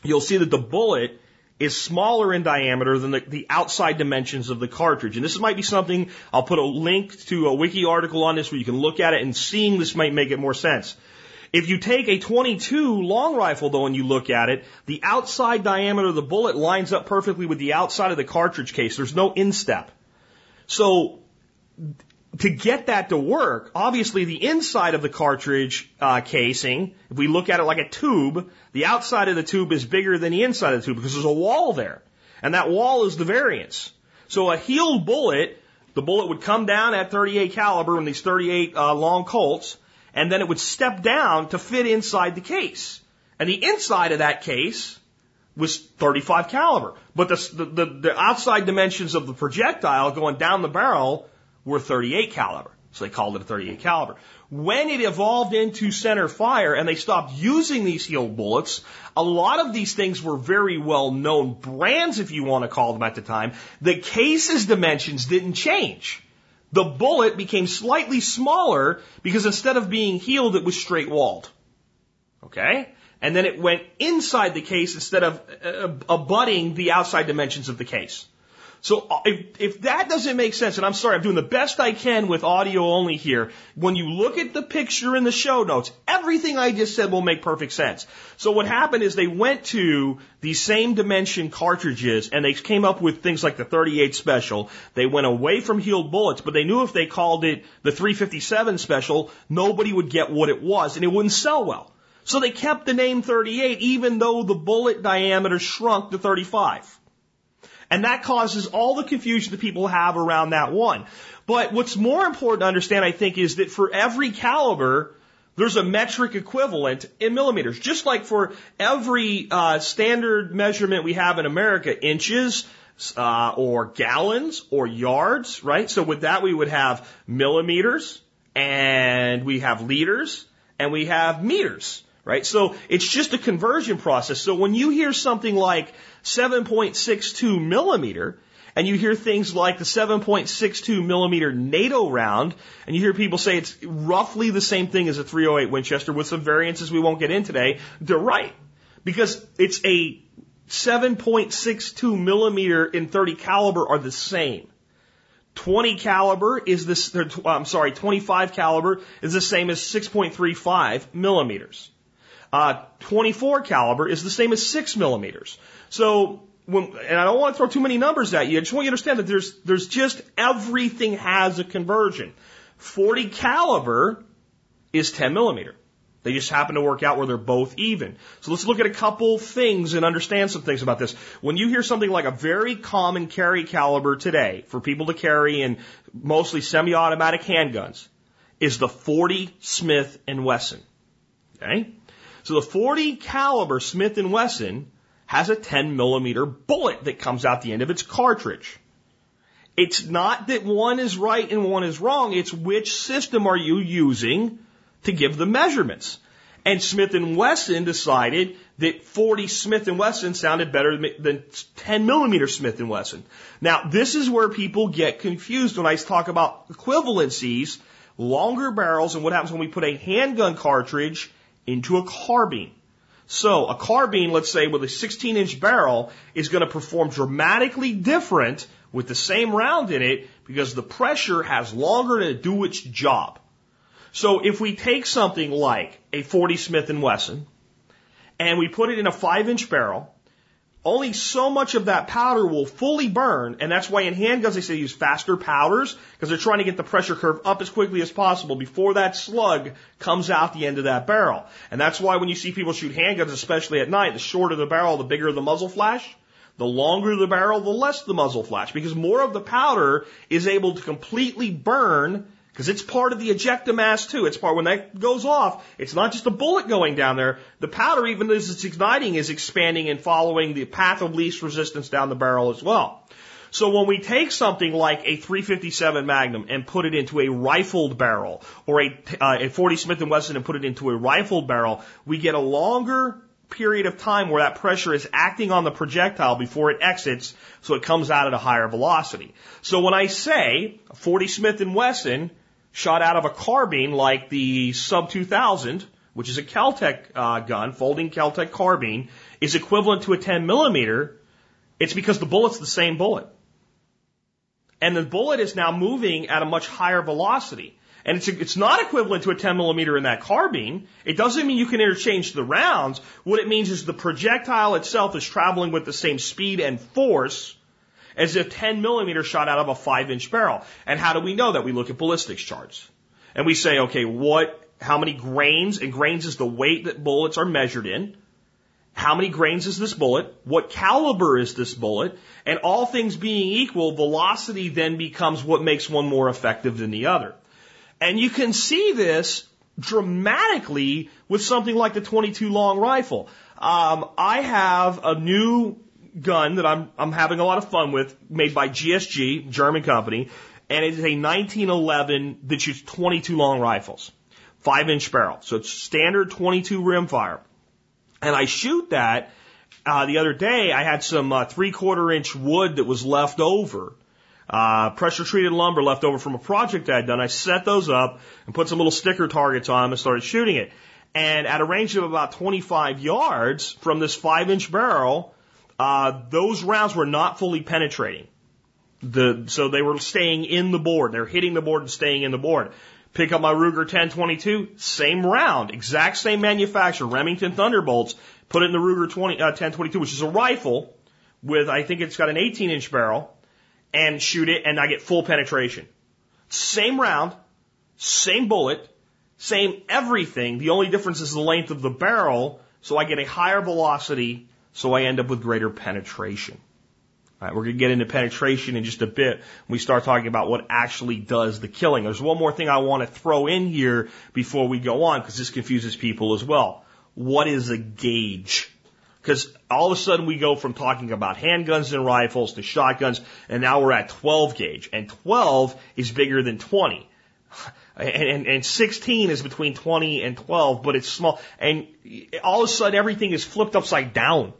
you'll see that the bullet is smaller in diameter than the, the, outside dimensions of the cartridge. And this might be something, I'll put a link to a wiki article on this where you can look at it and seeing this might make it more sense. If you take a 22 long rifle though and you look at it, the outside diameter of the bullet lines up perfectly with the outside of the cartridge case. There's no instep. So to get that to work, obviously the inside of the cartridge uh, casing, if we look at it like a tube, the outside of the tube is bigger than the inside of the tube because there's a wall there. And that wall is the variance. So a heeled bullet, the bullet would come down at 38 caliber in these 38 uh, long Colts, and then it would step down to fit inside the case. And the inside of that case was 35 caliber. But the, the, the outside dimensions of the projectile going down the barrel were 38 caliber. So they called it a 38 caliber. When it evolved into center fire and they stopped using these heeled bullets, a lot of these things were very well known brands, if you want to call them at the time. The case's dimensions didn't change. The bullet became slightly smaller because instead of being heeled, it was straight walled. Okay? And then it went inside the case instead of uh, abutting the outside dimensions of the case. So uh, if, if that doesn't make sense, and I'm sorry, I'm doing the best I can with audio only here, when you look at the picture in the show notes, everything I just said will make perfect sense. So what happened is they went to these same dimension cartridges and they came up with things like the 38 special. They went away from heeled bullets, but they knew if they called it the 357 special, nobody would get what it was and it wouldn't sell well. So they kept the name 38 even though the bullet diameter shrunk to 35. And that causes all the confusion that people have around that one. But what's more important to understand, I think, is that for every caliber, there's a metric equivalent in millimeters. Just like for every uh, standard measurement we have in America, inches, uh, or gallons or yards, right? So with that, we would have millimeters and we have liters and we have meters, right? So it's just a conversion process. So when you hear something like 7.62 millimeter, and you hear things like the 7.62 millimeter NATO round, and you hear people say it's roughly the same thing as a 308 Winchester with some variances we won't get in today, they're right. Because it's a 7.62 millimeter in 30 caliber are the same. 20 caliber is this, I'm sorry, 25 caliber is the same as 6.35 millimeters. Uh, 24 caliber is the same as 6 millimeters. So, when, and I don't want to throw too many numbers at you. I just want you to understand that there's, there's just everything has a conversion. 40 caliber is 10 millimeter. They just happen to work out where they're both even. So let's look at a couple things and understand some things about this. When you hear something like a very common carry caliber today for people to carry in mostly semi-automatic handguns is the 40 Smith and Wesson. Okay? So the 40 caliber Smith Wesson has a 10 millimeter bullet that comes out the end of its cartridge. It's not that one is right and one is wrong. It's which system are you using to give the measurements. And Smith and Wesson decided that 40 Smith and Wesson sounded better than 10 millimeter Smith and Wesson. Now, this is where people get confused when I talk about equivalencies, longer barrels, and what happens when we put a handgun cartridge into a carbine. So a carbine, let's say with a 16 inch barrel, is going to perform dramatically different with the same round in it because the pressure has longer to do its job. So if we take something like a 40 Smith and Wesson and we put it in a five inch barrel, only so much of that powder will fully burn, and that's why in handguns they say use faster powders because they're trying to get the pressure curve up as quickly as possible before that slug comes out the end of that barrel. And that's why when you see people shoot handguns, especially at night, the shorter the barrel, the bigger the muzzle flash. The longer the barrel, the less the muzzle flash, because more of the powder is able to completely burn because it's part of the ejecta mass too. It's part when that goes off, it's not just a bullet going down there. The powder, even as it's igniting, is expanding and following the path of least resistance down the barrel as well. So when we take something like a 357 Magnum and put it into a rifled barrel, or a, uh, a 40 Smith & Wesson and put it into a rifled barrel, we get a longer period of time where that pressure is acting on the projectile before it exits, so it comes out at a higher velocity. So when I say 40 Smith & Wesson shot out of a carbine like the Sub 2000, which is a Keltec uh, gun, folding Keltec carbine, is equivalent to a 10 millimeter, it's because the bullet's the same bullet. And the bullet is now moving at a much higher velocity. And it's, it's not equivalent to a 10 millimeter in that carbine. It doesn't mean you can interchange the rounds. What it means is the projectile itself is traveling with the same speed and force as a 10 millimeter shot out of a 5 inch barrel. And how do we know that? We look at ballistics charts. And we say, okay, what, how many grains, and grains is the weight that bullets are measured in. How many grains is this bullet? What caliber is this bullet? And all things being equal, velocity then becomes what makes one more effective than the other. And you can see this dramatically with something like the 22 long rifle. Um, I have a new gun that I'm, I'm having a lot of fun with, made by GSG, German company, and it is a 1911 that shoots 22 long rifles, five inch barrel. So it's standard 22 rimfire. And I shoot that, uh, the other day I had some, uh, three quarter inch wood that was left over. Uh, pressure treated lumber left over from a project I had done. I set those up and put some little sticker targets on them and started shooting it. And at a range of about 25 yards from this five inch barrel, uh, those rounds were not fully penetrating. The, so they were staying in the board. They're hitting the board and staying in the board. Pick up my Ruger 1022, same round, exact same manufacturer, Remington Thunderbolts. Put it in the Ruger 20, uh, 1022, which is a rifle with, I think it's got an 18 inch barrel, and shoot it, and I get full penetration. Same round, same bullet, same everything. The only difference is the length of the barrel, so I get a higher velocity so I end up with greater penetration. We're going to get into penetration in just a bit when we start talking about what actually does the killing. There's one more thing I want to throw in here before we go on because this confuses people as well. What is a gauge? Because all of a sudden we go from talking about handguns and rifles to shotguns, and now we're at 12 gauge, and 12 is bigger than 20. And, and, and 16 is between 20 and 12, but it's small. And all of a sudden everything is flipped upside down.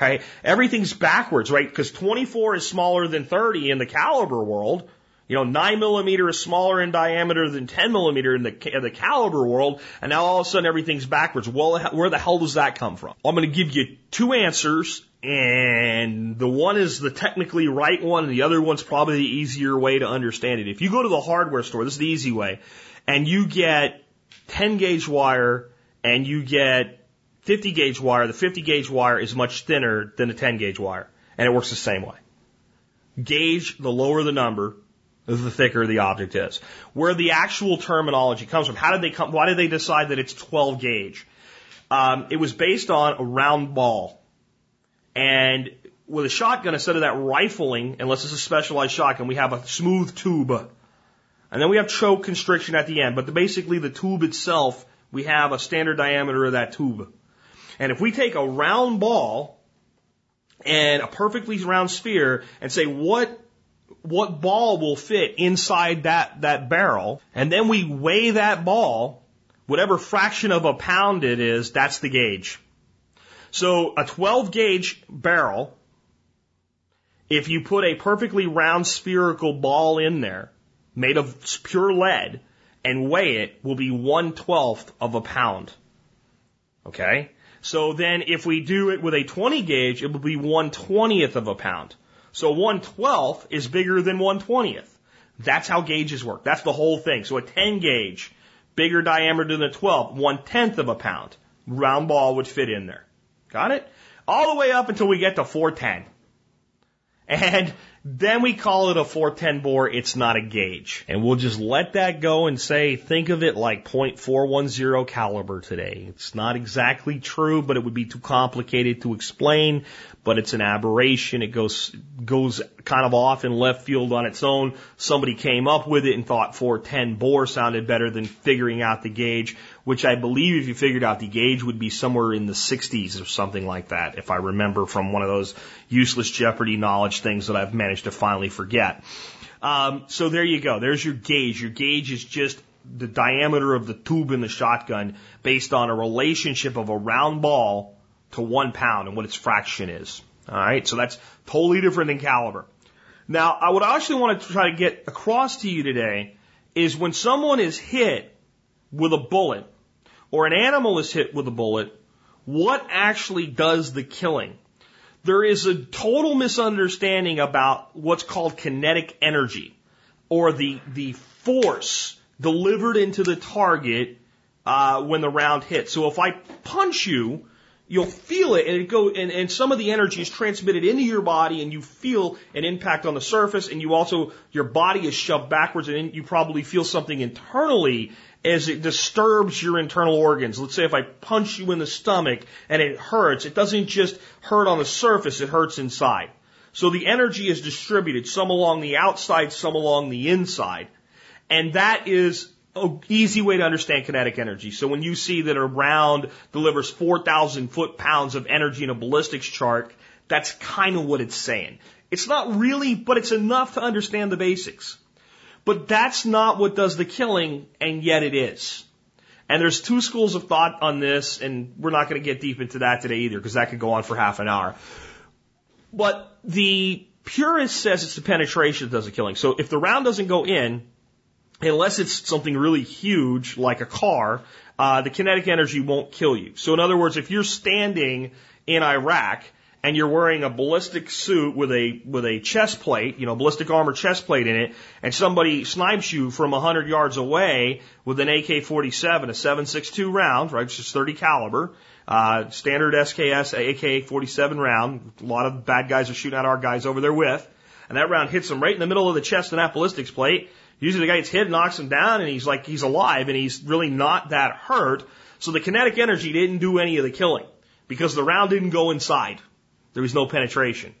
Right? Everything's backwards, right? Because 24 is smaller than 30 in the caliber world. You know, 9 millimeter is smaller in diameter than 10 millimeter in the, in the caliber world, and now all of a sudden everything's backwards. Well, where the hell does that come from? I'm going to give you two answers, and the one is the technically right one, and the other one's probably the easier way to understand it. If you go to the hardware store, this is the easy way, and you get 10 gauge wire and you get 50 gauge wire, the 50 gauge wire is much thinner than the 10 gauge wire, and it works the same way. Gauge, the lower the number, the thicker the object is. Where the actual terminology comes from. How did they come? Why did they decide that it's 12 gauge? Um, it was based on a round ball, and with a shotgun, instead of that rifling, unless it's a specialized shotgun, we have a smooth tube, and then we have choke constriction at the end. But the, basically, the tube itself, we have a standard diameter of that tube. And if we take a round ball and a perfectly round sphere and say what what ball will fit inside that, that barrel, and then we weigh that ball, whatever fraction of a pound it is, that's the gauge. So a 12 gauge barrel, if you put a perfectly round spherical ball in there, made of pure lead, and weigh it, will be one twelfth of a pound. Okay? So then if we do it with a 20 gauge, it will be one twentieth of a pound. So one twelfth is bigger than one twentieth. That's how gauges work. That's the whole thing. So a 10 gauge, bigger diameter than a 12, one tenth of a pound. Round ball would fit in there. Got it? All the way up until we get to 410. And then we call it a 410 bore. It's not a gauge. And we'll just let that go and say, think of it like .410 caliber today. It's not exactly true, but it would be too complicated to explain but it's an aberration. It goes goes kind of off in left field on its own. Somebody came up with it and thought 410 bore sounded better than figuring out the gauge, which I believe if you figured out the gauge would be somewhere in the 60s or something like that, if I remember from one of those useless Jeopardy knowledge things that I've managed to finally forget. Um, so there you go. There's your gauge. Your gauge is just the diameter of the tube in the shotgun based on a relationship of a round ball to one pound and what its fraction is. All right, so that's totally different than caliber. Now, I would actually want to try to get across to you today is when someone is hit with a bullet or an animal is hit with a bullet, what actually does the killing? There is a total misunderstanding about what's called kinetic energy or the, the force delivered into the target uh, when the round hits. So if I punch you, you'll feel it and it go and, and some of the energy is transmitted into your body and you feel an impact on the surface and you also your body is shoved backwards and you probably feel something internally as it disturbs your internal organs. Let's say if I punch you in the stomach and it hurts, it doesn't just hurt on the surface, it hurts inside. So the energy is distributed, some along the outside, some along the inside. And that is an easy way to understand kinetic energy. So when you see that a round delivers 4,000 foot pounds of energy in a ballistics chart, that's kind of what it's saying. It's not really, but it's enough to understand the basics. But that's not what does the killing, and yet it is. And there's two schools of thought on this, and we're not going to get deep into that today either, because that could go on for half an hour. But the purist says it's the penetration that does the killing. So if the round doesn't go in, unless it's something really huge like a car, uh, the kinetic energy won't kill you. So in other words, if you're standing in Iraq and you're wearing a ballistic suit with a with a chest plate, you know, ballistic armor chest plate in it, and somebody snipes you from 100 yards away with an AK-47, a 7.62 round, right, which is 30 caliber, uh, standard SKS AK-47 round. A lot of bad guys are shooting at our guys over there with, and that round hits them right in the middle of the chest in that ballistics plate Usually the guy gets hit, knocks him down, and he's like, he's alive, and he's really not that hurt. So the kinetic energy didn't do any of the killing because the round didn't go inside. There was no penetration.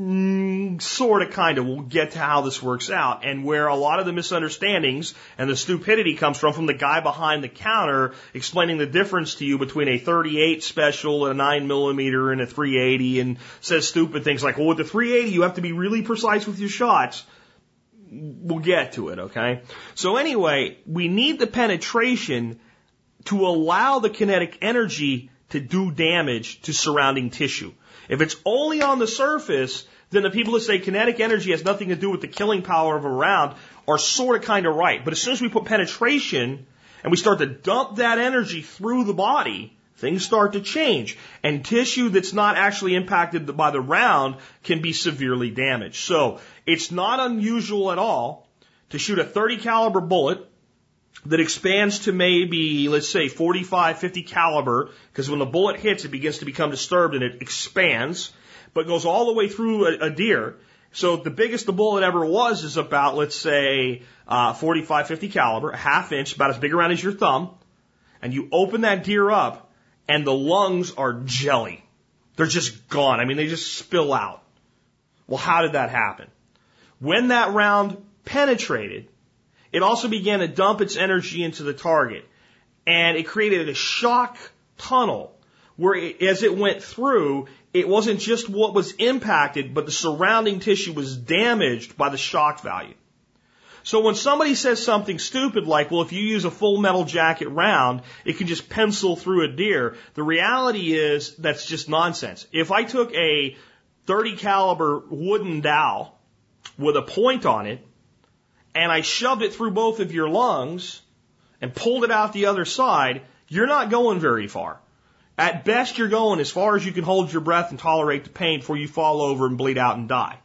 Mm, sort of, kind of. We'll get to how this works out and where a lot of the misunderstandings and the stupidity comes from from the guy behind the counter explaining the difference to you between a 38 special, and a 9 millimeter, and a 380 and says stupid things like, well, with the 380, you have to be really precise with your shots we'll get to it, okay? So anyway, we need the penetration to allow the kinetic energy to do damage to surrounding tissue. If it's only on the surface, then the people that say kinetic energy has nothing to do with the killing power of a round are sort of kind of right. But as soon as we put penetration and we start to dump that energy through the body, things start to change. And tissue that's not actually impacted by the round can be severely damaged. So it's not unusual at all to shoot a 30 caliber bullet that expands to maybe, let's say, 45, 50 caliber, because when the bullet hits, it begins to become disturbed and it expands, but goes all the way through a, a deer. So the biggest the bullet ever was is about, let's say, uh, 45, 50 caliber, a half inch, about as big around as your thumb. And you open that deer up and the lungs are jelly. They're just gone. I mean, they just spill out. Well, how did that happen? When that round penetrated, it also began to dump its energy into the target. And it created a shock tunnel where it, as it went through, it wasn't just what was impacted, but the surrounding tissue was damaged by the shock value. So when somebody says something stupid like, well, if you use a full metal jacket round, it can just pencil through a deer, the reality is that's just nonsense. If I took a 30 caliber wooden dowel with a point on it and I shoved it through both of your lungs and pulled it out the other side, you're not going very far. At best, you're going as far as you can hold your breath and tolerate the pain before you fall over and bleed out and die.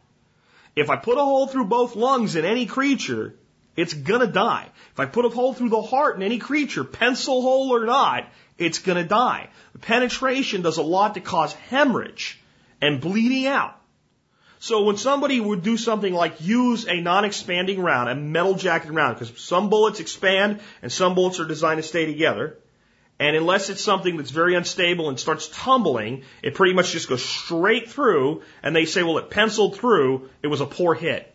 If I put a hole through both lungs in any creature, it's gonna die. If I put a hole through the heart in any creature, pencil hole or not, it's gonna die. Penetration does a lot to cause hemorrhage and bleeding out. So when somebody would do something like use a non-expanding round, a metal jacket round, because some bullets expand and some bullets are designed to stay together, and unless it's something that's very unstable and starts tumbling, it pretty much just goes straight through, and they say, well, it penciled through, it was a poor hit.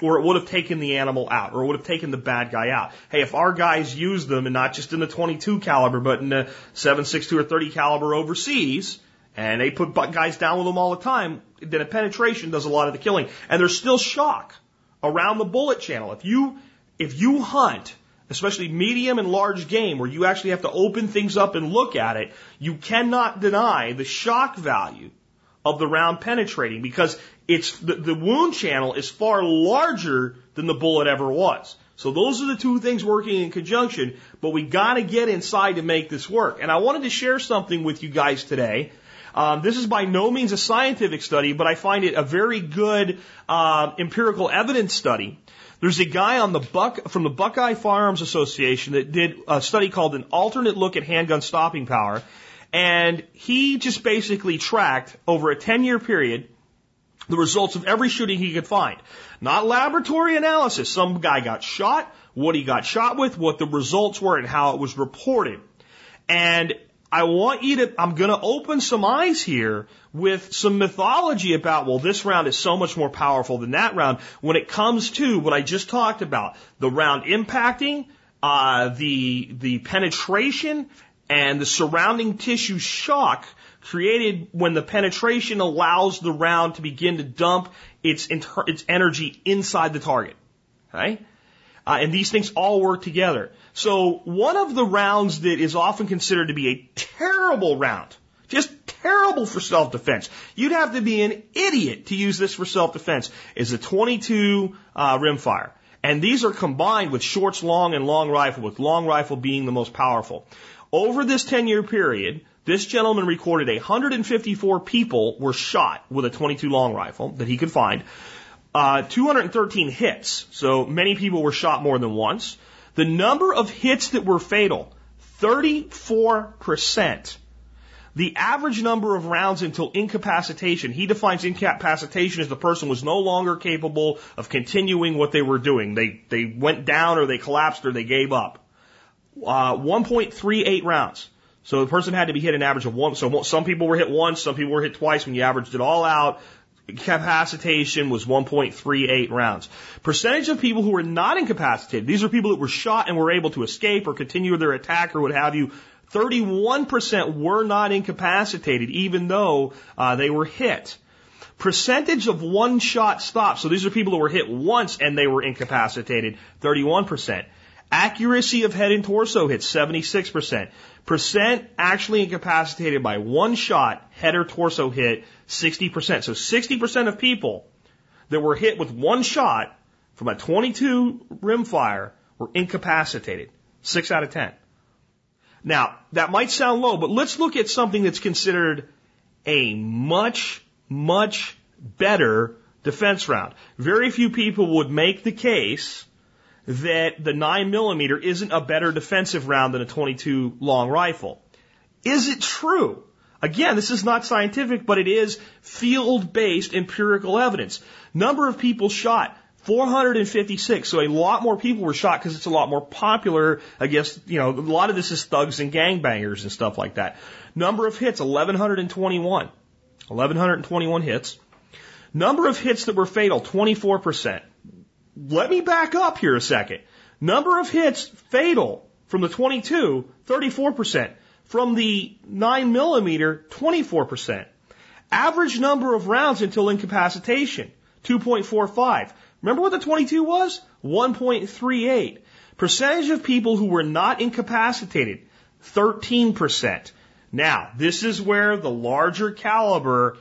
Or it would have taken the animal out, or it would have taken the bad guy out. Hey, if our guys use them, and not just in the 22 caliber, but in the 7.62 or 30 caliber overseas, and they put guys down with them all the time, then a penetration does a lot of the killing. And there's still shock around the bullet channel. If you, if you hunt, especially medium and large game where you actually have to open things up and look at it, you cannot deny the shock value of the round penetrating because it's the, the wound channel is far larger than the bullet ever was. So those are the two things working in conjunction, but we gotta get inside to make this work. And I wanted to share something with you guys today um, this is by no means a scientific study, but I find it a very good uh, empirical evidence study. There's a guy on the Buck from the Buckeye Firearms Association that did a study called an alternate look at handgun stopping power, and he just basically tracked over a 10 year period the results of every shooting he could find. Not laboratory analysis. Some guy got shot, what he got shot with, what the results were, and how it was reported. And I want you to, I'm going to open some eyes here with some mythology about, well, this round is so much more powerful than that round when it comes to what I just talked about, the round impacting, uh, the, the penetration and the surrounding tissue shock created when the penetration allows the round to begin to dump its, inter- its energy inside the target. Okay? Uh, and these things all work together. So one of the rounds that is often considered to be a terrible round, just terrible for self-defense. You'd have to be an idiot to use this for self-defense. Is a 22 uh, rimfire, and these are combined with shorts long and long rifle, with long rifle being the most powerful. Over this 10-year period, this gentleman recorded 154 people were shot with a 22 long rifle that he could find. Uh, 213 hits, so many people were shot more than once. The number of hits that were fatal, 34%. The average number of rounds until incapacitation, he defines incapacitation as the person was no longer capable of continuing what they were doing. They, they went down or they collapsed or they gave up. Uh, 1.38 rounds. So the person had to be hit an average of one. So some people were hit once, some people were hit twice. When you averaged it all out, Capacitation was 1.38 rounds. Percentage of people who were not incapacitated, these are people that were shot and were able to escape or continue their attack or what have you. 31% were not incapacitated even though uh, they were hit. Percentage of one shot stops. So these are people who were hit once and they were incapacitated, 31%. Accuracy of head and torso hit, 76%. Percent actually incapacitated by one shot, head or torso hit, 60%. So 60% of people that were hit with one shot from a 22 rimfire were incapacitated. Six out of 10. Now, that might sound low, but let's look at something that's considered a much, much better defense round. Very few people would make the case that the 9 millimeter isn't a better defensive round than a 22 long rifle. Is it true? Again, this is not scientific, but it is field based empirical evidence. Number of people shot 456. So a lot more people were shot because it's a lot more popular against, you know, a lot of this is thugs and gangbangers and stuff like that. Number of hits, 1121. 1121 hits. Number of hits that were fatal, 24%. Let me back up here a second. Number of hits fatal from the 22, 34%. From the 9 millimeter, 24%. Average number of rounds until incapacitation, 2.45. Remember what the 22 was? 1.38. Percentage of people who were not incapacitated, 13%. Now, this is where the larger caliber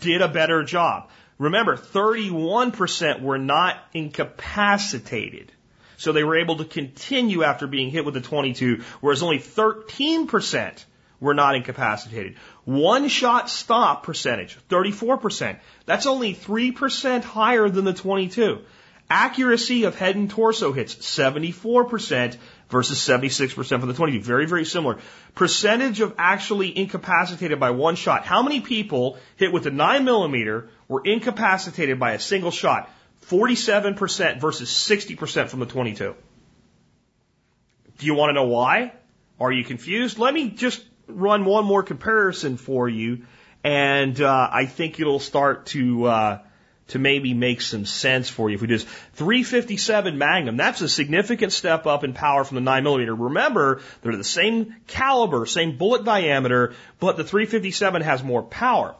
did a better job. Remember, 31% were not incapacitated. So they were able to continue after being hit with the 22, whereas only 13% were not incapacitated. One shot stop percentage, 34%. That's only 3% higher than the 22. Accuracy of head and torso hits, 74% versus 76% for the 22. Very, very similar. Percentage of actually incapacitated by one shot. How many people hit with a 9 millimeter were incapacitated by a single shot? 47% versus 60% from the 22. Do you want to know why? Are you confused? Let me just run one more comparison for you, and uh, I think it'll start to uh, to maybe make some sense for you. If we do this, 357 Magnum, that's a significant step up in power from the 9 millimeter. Remember, they're the same caliber, same bullet diameter, but the 357 has more power.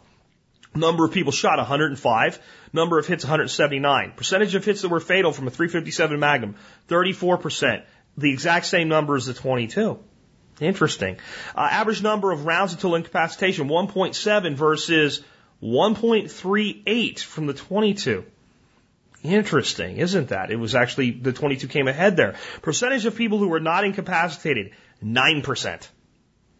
Number of people shot 105. Number of hits 179. Percentage of hits that were fatal from a 357 Magnum 34%. The exact same number as the 22. Interesting. Uh, average number of rounds until incapacitation 1.7 versus 1.38 from the 22. Interesting, isn't that? It was actually the 22 came ahead there. Percentage of people who were not incapacitated 9%.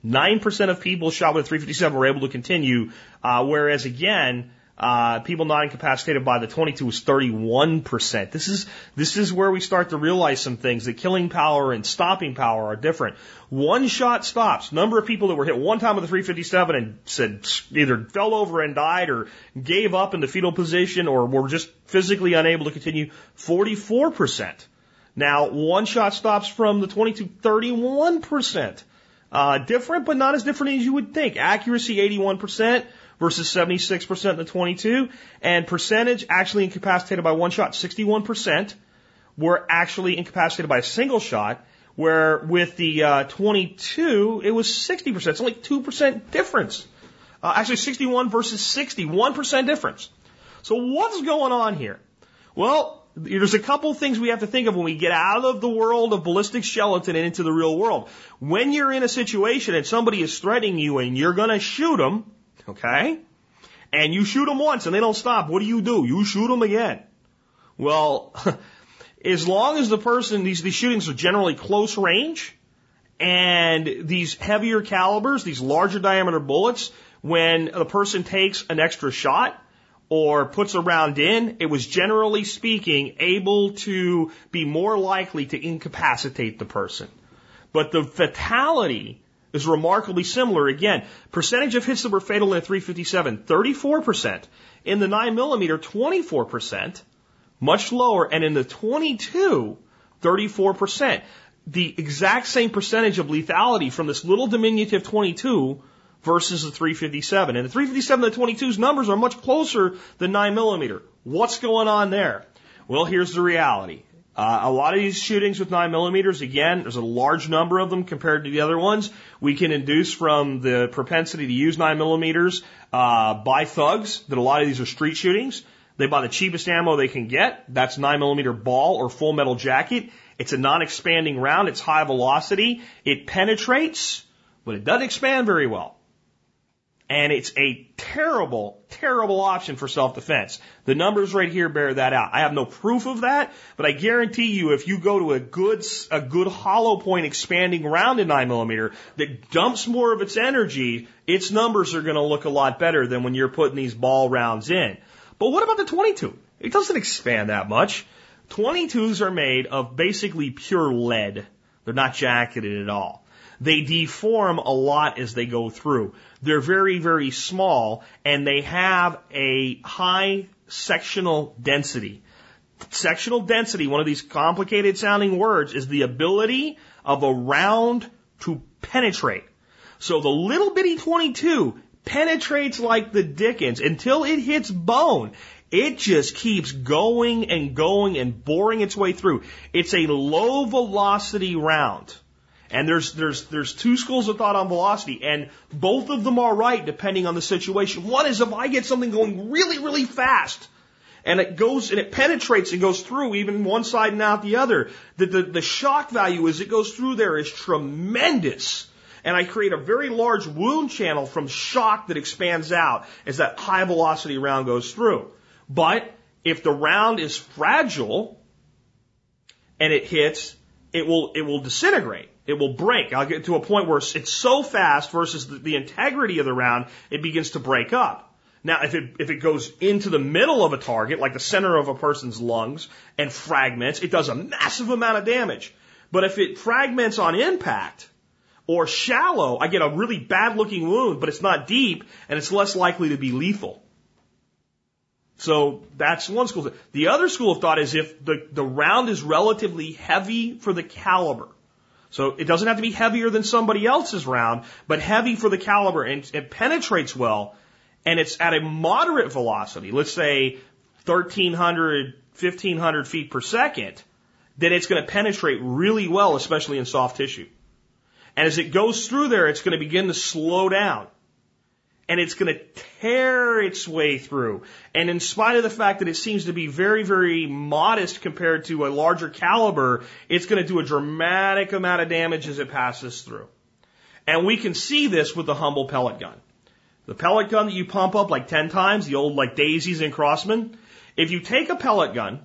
9% of people shot with a 357 were able to continue, uh, whereas again, uh, people not incapacitated by the 22 was 31%. This is, this is where we start to realize some things that killing power and stopping power are different. One shot stops. Number of people that were hit one time with a 357 and said either fell over and died or gave up in the fetal position or were just physically unable to continue. 44%. Now, one shot stops from the 22, 31%. Uh, different, but not as different as you would think. Accuracy 81% versus 76% in the 22. And percentage actually incapacitated by one shot, 61% were actually incapacitated by a single shot, where with the uh, 22, it was 60%. It's only 2% difference. Uh, actually, 61 versus 60, 1% difference. So what's going on here? Well, there's a couple things we have to think of when we get out of the world of ballistic gelatin and into the real world. When you're in a situation and somebody is threatening you and you're going to shoot them, okay? And you shoot them once and they don't stop, what do you do? You shoot them again. Well, as long as the person, these, these shootings are generally close range, and these heavier calibers, these larger diameter bullets, when the person takes an extra shot, or puts a round in, it was generally speaking able to be more likely to incapacitate the person. But the fatality is remarkably similar. Again, percentage of hits that were fatal in the 357, 34%. In the 9 millimeter, 24%, much lower. And in the 22, 34%. The exact same percentage of lethality from this little diminutive 22 versus the 357. And the 357 and the 22's numbers are much closer than 9 millimeter. What's going on there? Well, here's the reality. Uh, a lot of these shootings with 9 millimeters, again, there's a large number of them compared to the other ones. We can induce from the propensity to use 9 millimeters uh, by thugs that a lot of these are street shootings. They buy the cheapest ammo they can get. That's 9 millimeter ball or full metal jacket. It's a non-expanding round. It's high velocity. It penetrates, but it doesn't expand very well. And it's a terrible, terrible option for self-defense. The numbers right here bear that out. I have no proof of that, but I guarantee you if you go to a good, a good hollow point expanding round in 9 millimeter that dumps more of its energy, its numbers are going to look a lot better than when you're putting these ball rounds in. But what about the 22? It doesn't expand that much. 22s are made of basically pure lead. They're not jacketed at all. They deform a lot as they go through. They're very, very small and they have a high sectional density. Sectional density, one of these complicated sounding words, is the ability of a round to penetrate. So the little bitty 22 penetrates like the dickens until it hits bone. It just keeps going and going and boring its way through. It's a low velocity round. And there's, there's, there's two schools of thought on velocity, and both of them are right depending on the situation. One is if I get something going really, really fast, and it goes and it penetrates and goes through even one side and out the other, the, the, the shock value as it goes through there is tremendous. And I create a very large wound channel from shock that expands out as that high velocity round goes through. But if the round is fragile and it hits, it will, it will disintegrate. It will break. I'll get to a point where it's so fast versus the, integrity of the round, it begins to break up. Now, if it, if it goes into the middle of a target, like the center of a person's lungs, and fragments, it does a massive amount of damage. But if it fragments on impact, or shallow, I get a really bad looking wound, but it's not deep, and it's less likely to be lethal. So that's one school. The other school of thought is if the, the round is relatively heavy for the caliber, so it doesn't have to be heavier than somebody else's round, but heavy for the caliber and it penetrates well and it's at a moderate velocity, let's say 1300, 1500 feet per second, then it's going to penetrate really well, especially in soft tissue. And as it goes through there, it's going to begin to slow down and it's going to tear its way through. And in spite of the fact that it seems to be very, very modest compared to a larger caliber, it's going to do a dramatic amount of damage as it passes through. And we can see this with the humble pellet gun. The pellet gun that you pump up like 10 times, the old like daisies and Crosman, if you take a pellet gun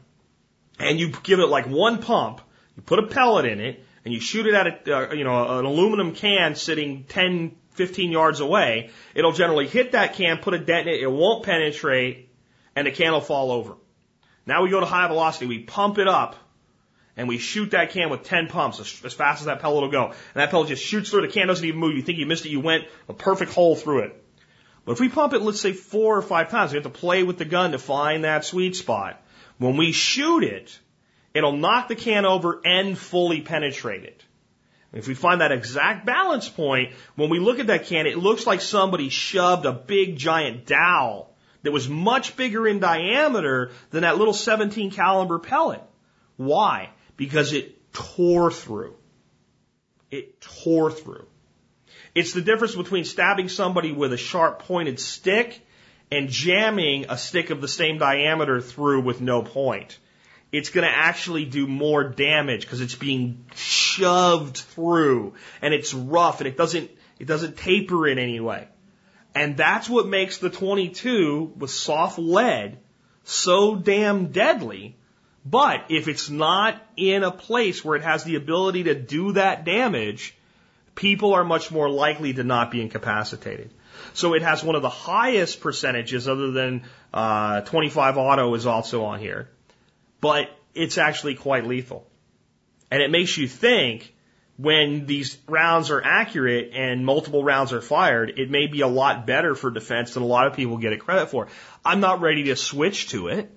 and you give it like one pump, you put a pellet in it, and you shoot it at a, uh, you know, an aluminum can sitting 10 15 yards away, it'll generally hit that can, put a dent in it, it won't penetrate, and the can will fall over. Now we go to high velocity, we pump it up, and we shoot that can with 10 pumps as, as fast as that pellet will go. And that pellet just shoots through, the can doesn't even move. You think you missed it, you went a perfect hole through it. But if we pump it, let's say four or five times, we have to play with the gun to find that sweet spot. When we shoot it, it'll knock the can over and fully penetrate it. If we find that exact balance point, when we look at that can, it looks like somebody shoved a big giant dowel that was much bigger in diameter than that little 17 caliber pellet. Why? Because it tore through. It tore through. It's the difference between stabbing somebody with a sharp pointed stick and jamming a stick of the same diameter through with no point it's going to actually do more damage because it's being shoved through and it's rough and it doesn't it doesn't taper in any way. And that's what makes the 22 with soft lead so damn deadly. But if it's not in a place where it has the ability to do that damage, people are much more likely to not be incapacitated. So it has one of the highest percentages, other than uh, 25 auto is also on here but it's actually quite lethal. And it makes you think when these rounds are accurate and multiple rounds are fired, it may be a lot better for defense than a lot of people get it credit for. I'm not ready to switch to it,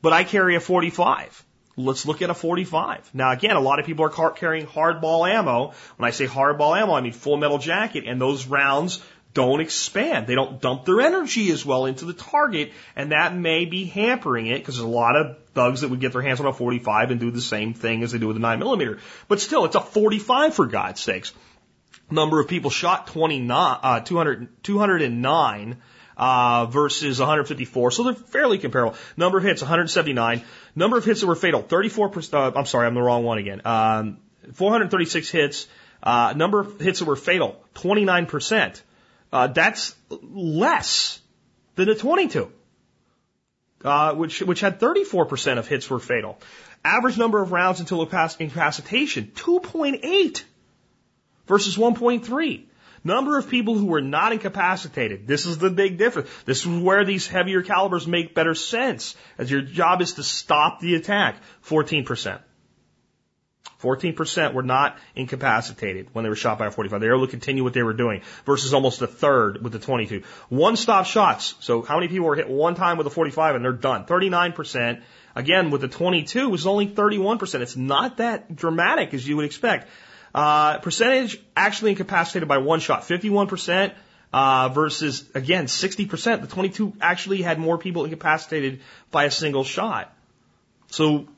but I carry a 45. Let's look at a 45. Now again, a lot of people are carrying hardball ammo. When I say hardball ammo, I mean full metal jacket and those rounds don't expand. They don't dump their energy as well into the target, and that may be hampering it because there's a lot of thugs that would get their hands on a 45 and do the same thing as they do with a 9 millimeter. But still, it's a 45 for God's sakes. Number of people shot 29, uh, 200, 209 uh, versus 154, so they're fairly comparable. Number of hits 179. Number of hits that were fatal 34. Uh, I'm sorry, I'm the wrong one again. Um, 436 hits. Uh, number of hits that were fatal 29 percent. Uh, that's less than the 22, uh, which which had 34% of hits were fatal. Average number of rounds until incapacitation 2.8 versus 1.3. Number of people who were not incapacitated. This is the big difference. This is where these heavier calibers make better sense, as your job is to stop the attack. 14%. 14% were not incapacitated when they were shot by a 45. They were able to continue what they were doing versus almost a third with the 22. One stop shots. So how many people were hit one time with a 45 and they're done? 39%. Again, with the 22 was only 31%. It's not that dramatic as you would expect. Uh, percentage actually incapacitated by one shot, 51%. Uh, versus again 60%. The 22 actually had more people incapacitated by a single shot. So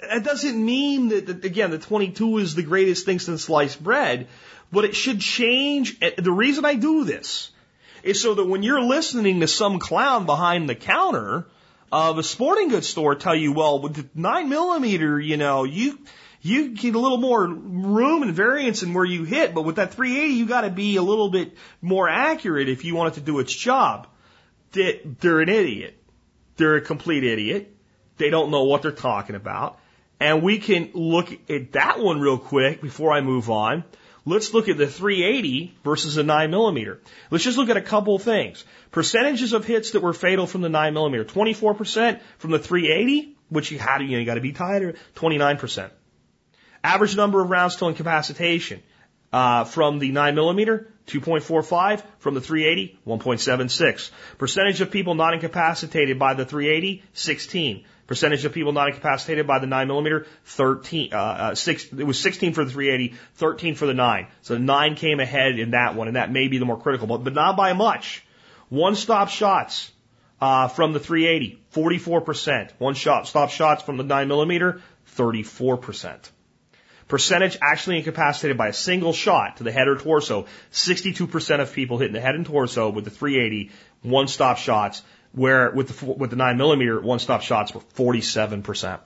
that doesn't mean that, that, again, the 22 is the greatest thing since sliced bread, but it should change. Eh, the reason I do this is so that when you're listening to some clown behind the counter of a sporting goods store tell you, well, with the 9 millimeter, you know, you, you get a little more room and variance in where you hit, but with that 380, you got to be a little bit more accurate if you want it to do its job. They're an idiot. They're a complete idiot. They don't know what they're talking about. And we can look at that one real quick before I move on. Let's look at the 380 versus the 9 millimeter. Let's just look at a couple things. Percentages of hits that were fatal from the 9 millimeter. 24% from the 380, which you had, you know, you got to be tighter. 29%. Average number of rounds till incapacitation. Uh, from the 9 millimeter, 2.45. From the 380, 1.76. Percentage of people not incapacitated by the 380, 16. Percentage of people not incapacitated by the 9 millimeter, 13, uh, uh, six, it was 16 for the 380, 13 for the 9. So the 9 came ahead in that one, and that may be the more critical, but, but not by much. One stop shots, uh, from the 380, 44%. One shot, stop shots from the 9 millimeter, 34%. Percentage actually incapacitated by a single shot to the head or torso, 62% of people hitting the head and torso with the 380, one stop shots, where with the, with the 9 millimeter one stop shots were 47%.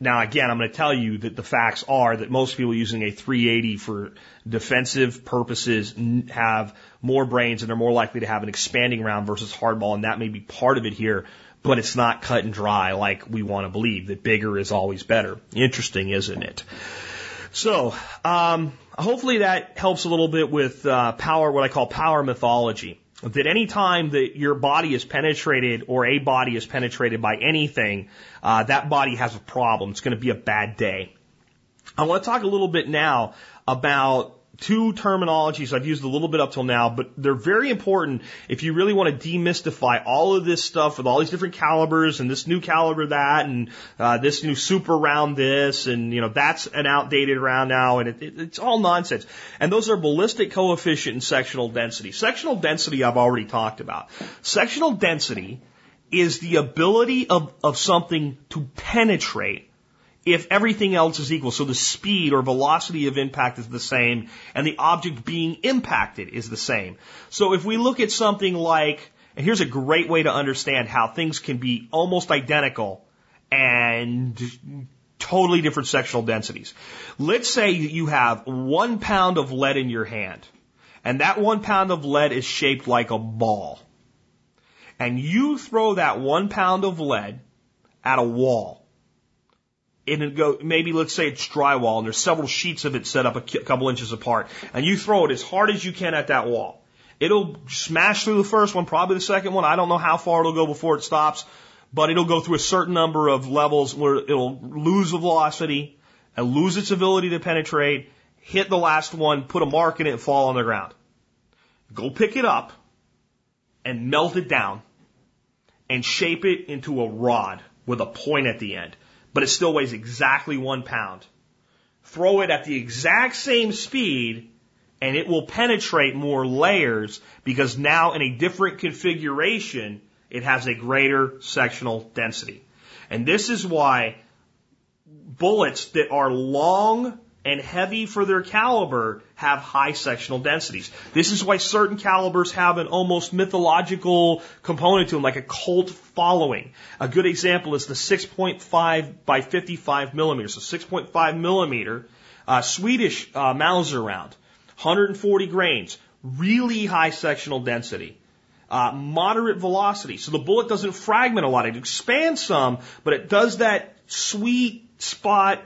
Now again, I'm going to tell you that the facts are that most people using a 380 for defensive purposes have more brains and they're more likely to have an expanding round versus hardball, and that may be part of it here, but it's not cut and dry like we want to believe that bigger is always better. Interesting, isn't it? So, um, hopefully that helps a little bit with uh, power, what I call power mythology that any time that your body is penetrated or a body is penetrated by anything, uh, that body has a problem. It's going to be a bad day. I want to talk a little bit now about two terminologies I've used a little bit up till now, but they're very important if you really want to demystify all of this stuff with all these different calibers and this new caliber that and uh, this new super round this and you know that's an outdated round now and it, it, it's all nonsense. And those are ballistic coefficient and sectional density. Sectional density I've already talked about. Sectional density is the ability of, of something to penetrate if everything else is equal. So the speed or velocity of impact is the same and the object being impacted is the same. So if we look at something like, and here's a great way to understand how things can be almost identical and totally different sectional densities. Let's say you have one pound of lead in your hand and that one pound of lead is shaped like a ball. And you throw that one pound of lead at a wall and it go maybe let's say it's drywall and there's several sheets of it set up a couple inches apart and you throw it as hard as you can at that wall. It'll smash through the first one probably the second one. I don't know how far it'll go before it stops but it'll go through a certain number of levels where it'll lose the velocity and lose its ability to penetrate hit the last one put a mark in it and fall on the ground. Go pick it up and melt it down and shape it into a rod with a point at the end but it still weighs exactly one pound. Throw it at the exact same speed and it will penetrate more layers because now in a different configuration, it has a greater sectional density. And this is why bullets that are long and heavy for their caliber have high sectional densities. This is why certain calibers have an almost mythological component to them, like a cult following. A good example is the 6.5 by 55 millimeters, so 6.5 millimeter uh, Swedish uh, Mauser round, 140 grains, really high sectional density. Uh, moderate velocity. So the bullet doesn't fragment a lot. It expands some, but it does that sweet spot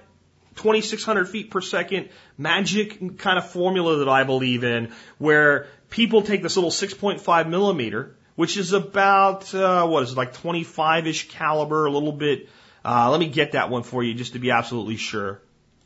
2,600 feet per second magic kind of formula that I believe in, where people take this little 6.5 millimeter, which is about, uh, what is it, like 25 ish caliber, a little bit. Uh, let me get that one for you just to be absolutely sure.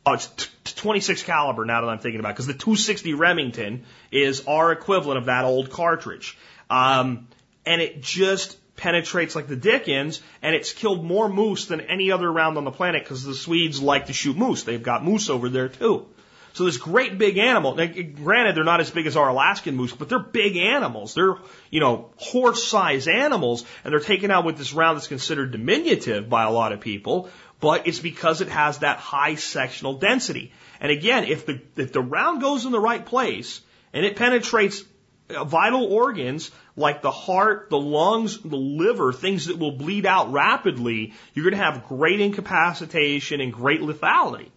Oh, it's t- 26 caliber now that I'm thinking about because the 260 Remington is our equivalent of that old cartridge. Um, and it just penetrates like the Dickens, and it's killed more moose than any other round on the planet because the Swedes like to shoot moose. They've got moose over there too. So this great big animal, now, granted they're not as big as our Alaskan moose, but they're big animals. They're, you know, horse sized animals, and they're taken out with this round that's considered diminutive by a lot of people, but it's because it has that high sectional density. And again, if the, if the round goes in the right place, and it penetrates vital organs like the heart, the lungs, the liver, things that will bleed out rapidly, you're going to have great incapacitation and great lethality.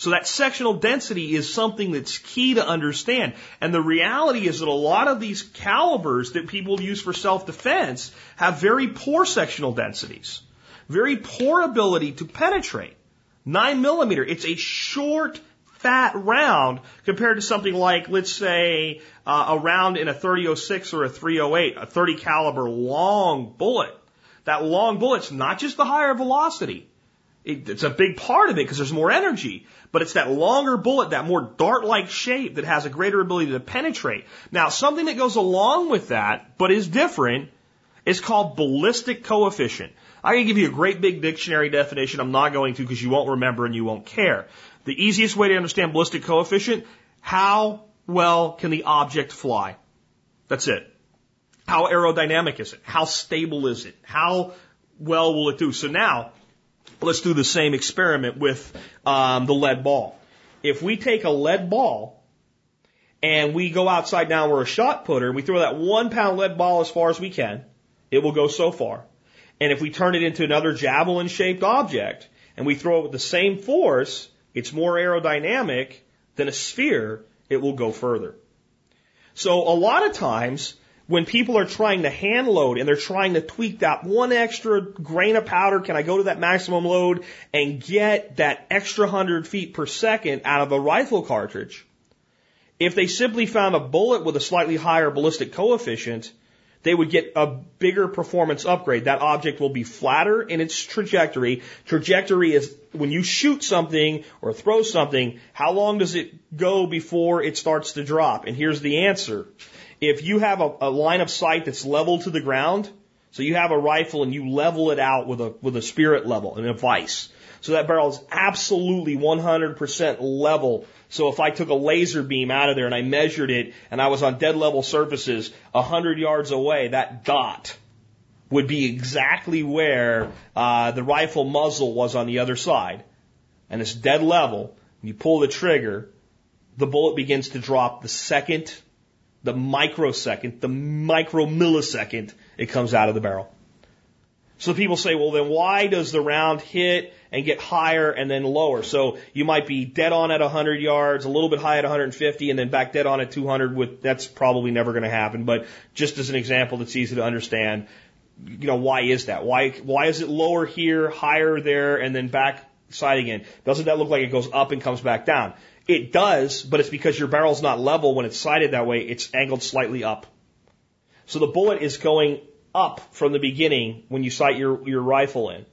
So that sectional density is something that's key to understand. And the reality is that a lot of these calibers that people use for self-defense have very poor sectional densities, very poor ability to penetrate. Nine millimeter, it's a short, fat round compared to something like, let's say, uh, a round in a 3006 or a 308, a 30 caliber long bullet. That long bullet's not just the higher velocity. It, it's a big part of it because there's more energy, but it's that longer bullet, that more dart-like shape that has a greater ability to penetrate. Now, something that goes along with that, but is different, is called ballistic coefficient. I can give you a great big dictionary definition. I'm not going to because you won't remember and you won't care. The easiest way to understand ballistic coefficient, how well can the object fly? That's it. How aerodynamic is it? How stable is it? How well will it do? So now, let's do the same experiment with um, the lead ball. If we take a lead ball and we go outside now, we're a shot putter, and we throw that one pound lead ball as far as we can, it will go so far. And if we turn it into another javelin shaped object and we throw it with the same force, it's more aerodynamic than a sphere, it will go further. So a lot of times when people are trying to hand load and they're trying to tweak that one extra grain of powder, can I go to that maximum load and get that extra hundred feet per second out of a rifle cartridge? If they simply found a bullet with a slightly higher ballistic coefficient, they would get a bigger performance upgrade. That object will be flatter in its trajectory. Trajectory is when you shoot something or throw something, how long does it go before it starts to drop? And here's the answer. If you have a, a line of sight that's level to the ground, so you have a rifle and you level it out with a, with a spirit level and a vise. So that barrel is absolutely 100% level so if I took a laser beam out of there and I measured it and I was on dead level surfaces a hundred yards away, that dot would be exactly where uh, the rifle muzzle was on the other side. And it's dead level. You pull the trigger, the bullet begins to drop the second, the microsecond, the micro millisecond it comes out of the barrel. So people say, well, then why does the round hit and get higher and then lower? So you might be dead on at 100 yards, a little bit high at 150, and then back dead on at 200. With that's probably never going to happen. But just as an example, that's easy to understand. You know, why is that? Why why is it lower here, higher there, and then back side again? Doesn't that look like it goes up and comes back down? It does, but it's because your barrel's not level when it's sighted that way. It's angled slightly up. So the bullet is going up from the beginning when you sight your, your rifle in.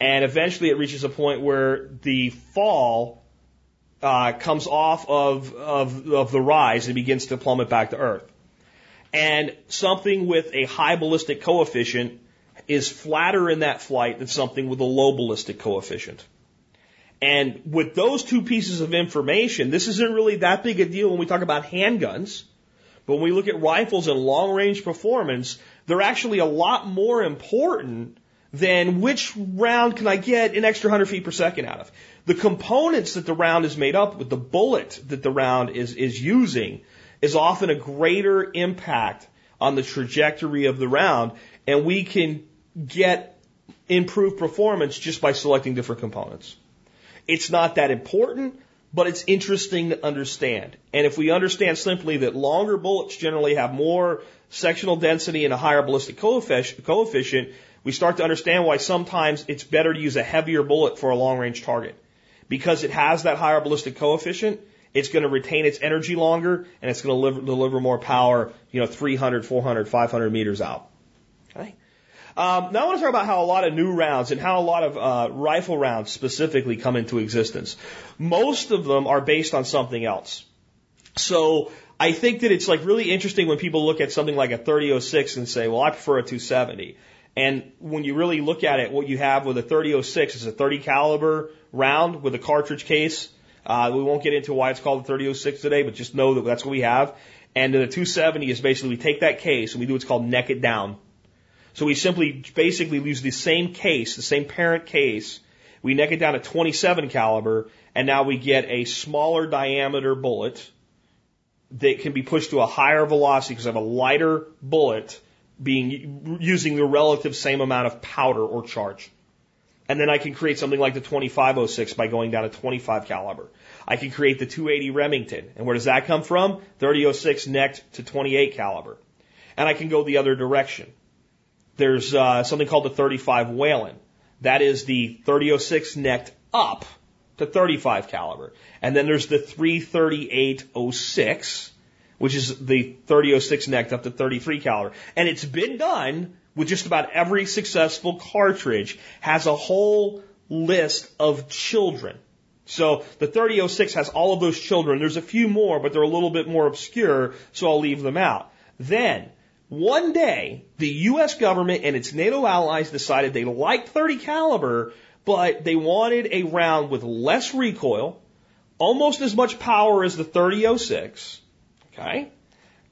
And eventually it reaches a point where the fall uh, comes off of, of, of the rise and begins to plummet back to earth. And something with a high ballistic coefficient is flatter in that flight than something with a low ballistic coefficient. And with those two pieces of information, this isn't really that big a deal when we talk about handguns. But when we look at rifles and long range performance, they're actually a lot more important than which round can I get an extra 100 feet per second out of. The components that the round is made up with, the bullet that the round is, is using, is often a greater impact on the trajectory of the round, and we can get improved performance just by selecting different components. It's not that important, but it's interesting to understand. And if we understand simply that longer bullets generally have more sectional density and a higher ballistic coefficient, we start to understand why sometimes it's better to use a heavier bullet for a long range target. Because it has that higher ballistic coefficient, it's going to retain its energy longer and it's going to deliver, deliver more power, you know, 300, 400, 500 meters out. Okay. Um, now I want to talk about how a lot of new rounds and how a lot of uh, rifle rounds specifically come into existence. Most of them are based on something else. So I think that it's like really interesting when people look at something like a 3006 and say, well, I prefer a 270. And when you really look at it, what you have with a 3006 is a 30 caliber round with a cartridge case. Uh, we won't get into why it's called a 3006 today, but just know that that's what we have. And the 270 is basically we take that case and we do what's called neck it down. So we simply basically use the same case, the same parent case. We neck it down to 27 caliber, and now we get a smaller diameter bullet that can be pushed to a higher velocity because I have a lighter bullet being using the relative same amount of powder or charge. And then I can create something like the 2506 by going down to 25 caliber. I can create the 280 Remington. And where does that come from? 3006 necked to 28 caliber. And I can go the other direction. There's uh, something called the 35 Whelen. That is the 3006 necked up to 35 caliber. And then there's the 33806, which is the 3006 necked up to 33 caliber. And it's been done with just about every successful cartridge has a whole list of children. So the 3006 has all of those children. There's a few more, but they're a little bit more obscure, so I'll leave them out. Then one day, the U.S. government and its NATO allies decided they liked 30 caliber, but they wanted a round with less recoil, almost as much power as the 3006, okay?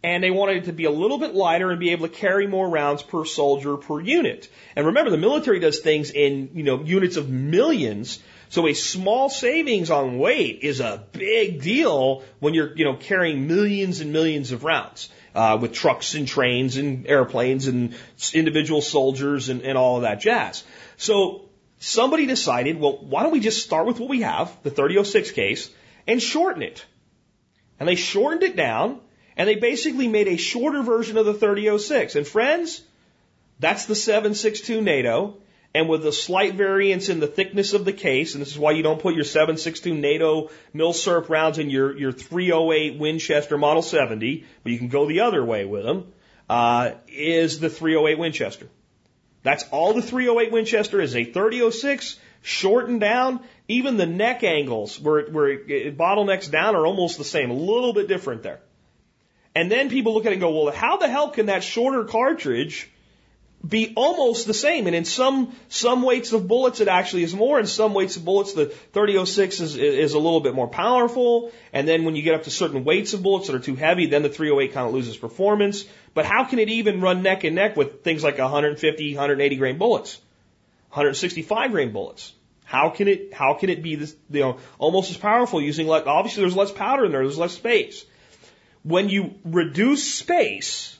And they wanted it to be a little bit lighter and be able to carry more rounds per soldier per unit. And remember, the military does things in, you know, units of millions. So a small savings on weight is a big deal when you're, you know, carrying millions and millions of rounds uh, with trucks and trains and airplanes and individual soldiers and, and all of that jazz. So somebody decided, well, why don't we just start with what we have, the 3006 case, and shorten it? And they shortened it down, and they basically made a shorter version of the 3006. And friends, that's the 762 NATO. And with a slight variance in the thickness of the case, and this is why you don't put your 762 NATO Milsurp rounds in your, your 308 Winchester Model 70, but you can go the other way with them, uh, is the 308 Winchester. That's all the 308 Winchester is a 3006 shortened down. Even the neck angles where, where it bottlenecks down are almost the same, a little bit different there. And then people look at it and go, well, how the hell can that shorter cartridge be almost the same. And in some, some weights of bullets, it actually is more. In some weights of bullets, the 3006 is, is a little bit more powerful. And then when you get up to certain weights of bullets that are too heavy, then the 308 kind of loses performance. But how can it even run neck and neck with things like 150, 180 grain bullets? 165 grain bullets? How can it, how can it be this, you know, almost as powerful using like, obviously there's less powder in there, there's less space. When you reduce space,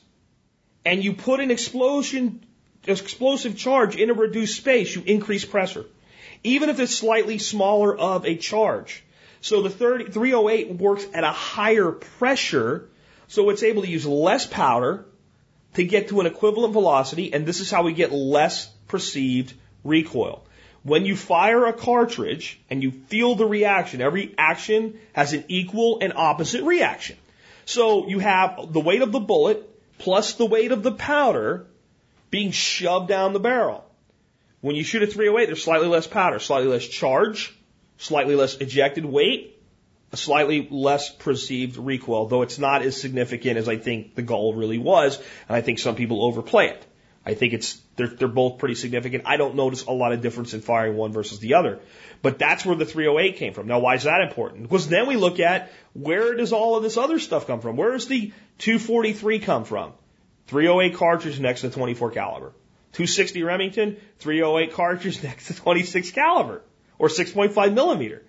and you put an explosion explosive charge in a reduced space, you increase pressure. Even if it's slightly smaller of a charge. So the 30, 308 works at a higher pressure, so it's able to use less powder to get to an equivalent velocity, and this is how we get less perceived recoil. When you fire a cartridge and you feel the reaction, every action has an equal and opposite reaction. So you have the weight of the bullet plus the weight of the powder being shoved down the barrel. When you shoot a 308, there's slightly less powder, slightly less charge, slightly less ejected weight, a slightly less perceived recoil, though it's not as significant as I think the goal really was, and I think some people overplay it. I think it's they're, they're both pretty significant. I don't notice a lot of difference in firing one versus the other. But that's where the 308 came from. Now, why is that important? Because then we look at where does all of this other stuff come from? Where does the 243 come from? 308 cartridge necked to 24 caliber. 260 Remington, 308 cartridge necked to 26 caliber or 6.5 millimeter.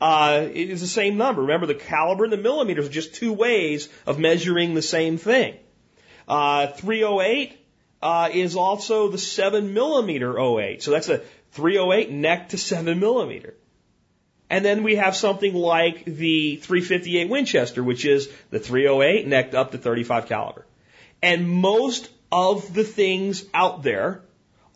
Uh, it is the same number. Remember, the caliber and the millimeters are just two ways of measuring the same thing. Uh, 308 uh, is also the 7 millimeter 08. So that's a 308 neck to 7 millimeter. And then we have something like the 358 Winchester, which is the 308 necked up to 35 caliber. And most of the things out there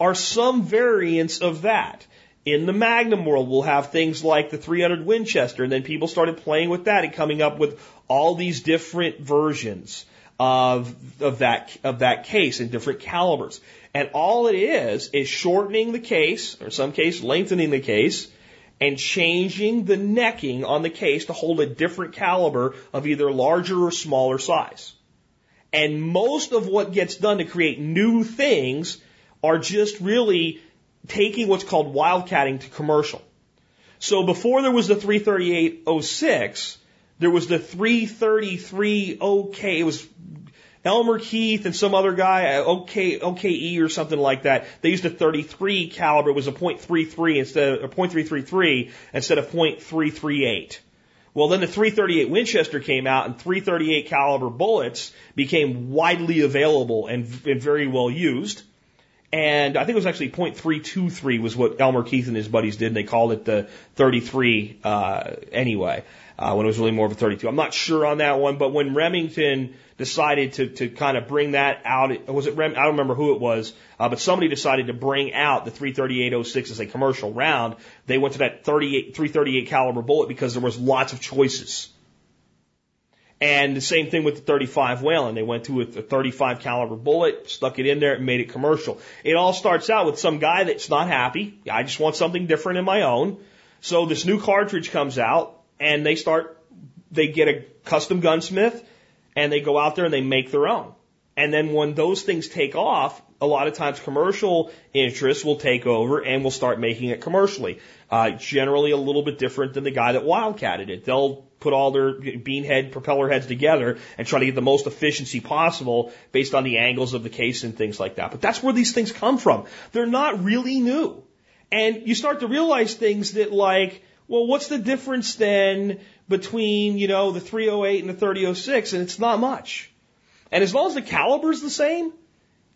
are some variants of that. In the Magnum world, we'll have things like the 300 Winchester, and then people started playing with that and coming up with all these different versions of, of that, of that case in different calibers. And all it is, is shortening the case, or in some case lengthening the case, and changing the necking on the case to hold a different caliber of either larger or smaller size. And most of what gets done to create new things are just really taking what's called wildcatting to commercial. So before there was the 33806, there was the 333 OK. It was Elmer Keith and some other guy, uh, OK, OKE or something like that. They used a 33 caliber. It was a .33 instead of, a .333 instead of .338. Well, then the 338 Winchester came out and 338 caliber bullets became widely available and, and very well used. And I think it was actually .323 was what Elmer Keith and his buddies did, and they called it the 33 uh, anyway, uh, when it was really more of a 32. I'm not sure on that one, but when Remington decided to to kind of bring that out, was it Rem? I don't remember who it was, uh, but somebody decided to bring out the 338.06 as a commercial round. They went to that 38 338 caliber bullet because there was lots of choices. And the same thing with the 35 Whelen. They went to a 35 caliber bullet, stuck it in there, and made it commercial. It all starts out with some guy that's not happy. I just want something different in my own. So this new cartridge comes out, and they start, they get a custom gunsmith, and they go out there and they make their own. And then when those things take off, a lot of times commercial interests will take over and will start making it commercially. Uh, generally a little bit different than the guy that wildcatted it. They'll put all their bean head propeller heads together and try to get the most efficiency possible based on the angles of the case and things like that. But that's where these things come from. They're not really new. And you start to realize things that like, well, what's the difference then between, you know, the 308 and the 3006? And it's not much. And as long as the caliber is the same,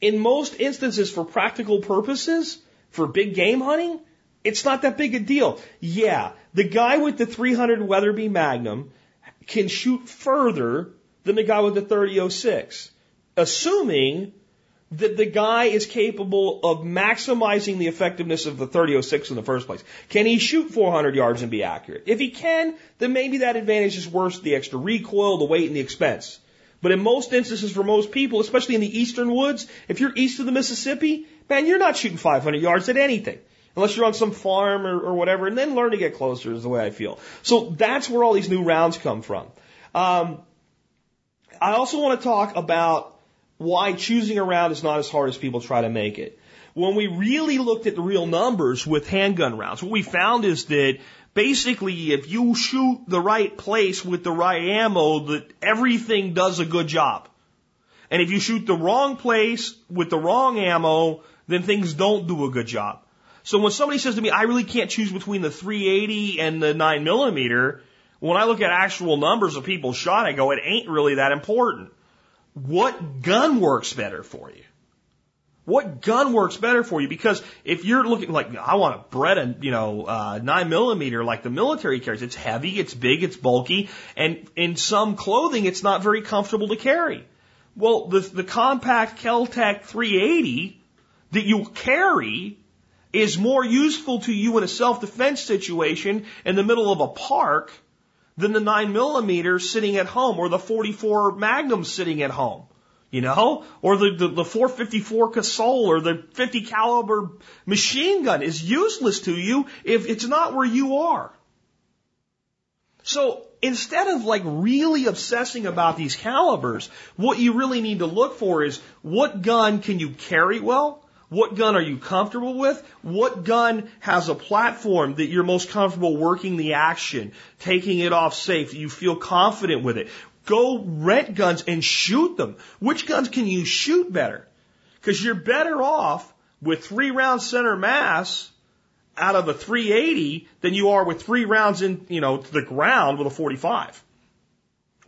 in most instances for practical purposes, for big game hunting, it's not that big a deal. Yeah, the guy with the 300 Weatherby Magnum can shoot further than the guy with the 3006, assuming that the guy is capable of maximizing the effectiveness of the 3006 in the first place. Can he shoot 400 yards and be accurate? If he can, then maybe that advantage is worth the extra recoil, the weight, and the expense. But in most instances, for most people, especially in the eastern woods, if you're east of the Mississippi, man, you're not shooting 500 yards at anything unless you're on some farm or, or whatever, and then learn to get closer is the way I feel. So that's where all these new rounds come from. Um, I also want to talk about why choosing a round is not as hard as people try to make it. When we really looked at the real numbers with handgun rounds, what we found is that basically if you shoot the right place with the right ammo, that everything does a good job. And if you shoot the wrong place with the wrong ammo, then things don't do a good job. So when somebody says to me, I really can't choose between the 380 and the 9 millimeter, when I look at actual numbers of people shot, I go, it ain't really that important. What gun works better for you? What gun works better for you? Because if you're looking like, I want a Beretta, you know, uh, nine millimeter like the military carries, it's heavy, it's big, it's bulky, and in some clothing, it's not very comfortable to carry. Well, the, the compact Keltec 380 that you carry is more useful to you in a self-defense situation in the middle of a park than the 9 millimeter sitting at home or the 44 Magnum sitting at home. You know, or the, the, the 454 Casull or the 50 caliber machine gun is useless to you if it's not where you are. So instead of like really obsessing about these calibers, what you really need to look for is what gun can you carry well? What gun are you comfortable with? What gun has a platform that you're most comfortable working the action, taking it off safe, you feel confident with it? Go rent guns and shoot them. Which guns can you shoot better? Because you're better off with three rounds center mass out of a 380 than you are with three rounds in, you know, to the ground with a 45.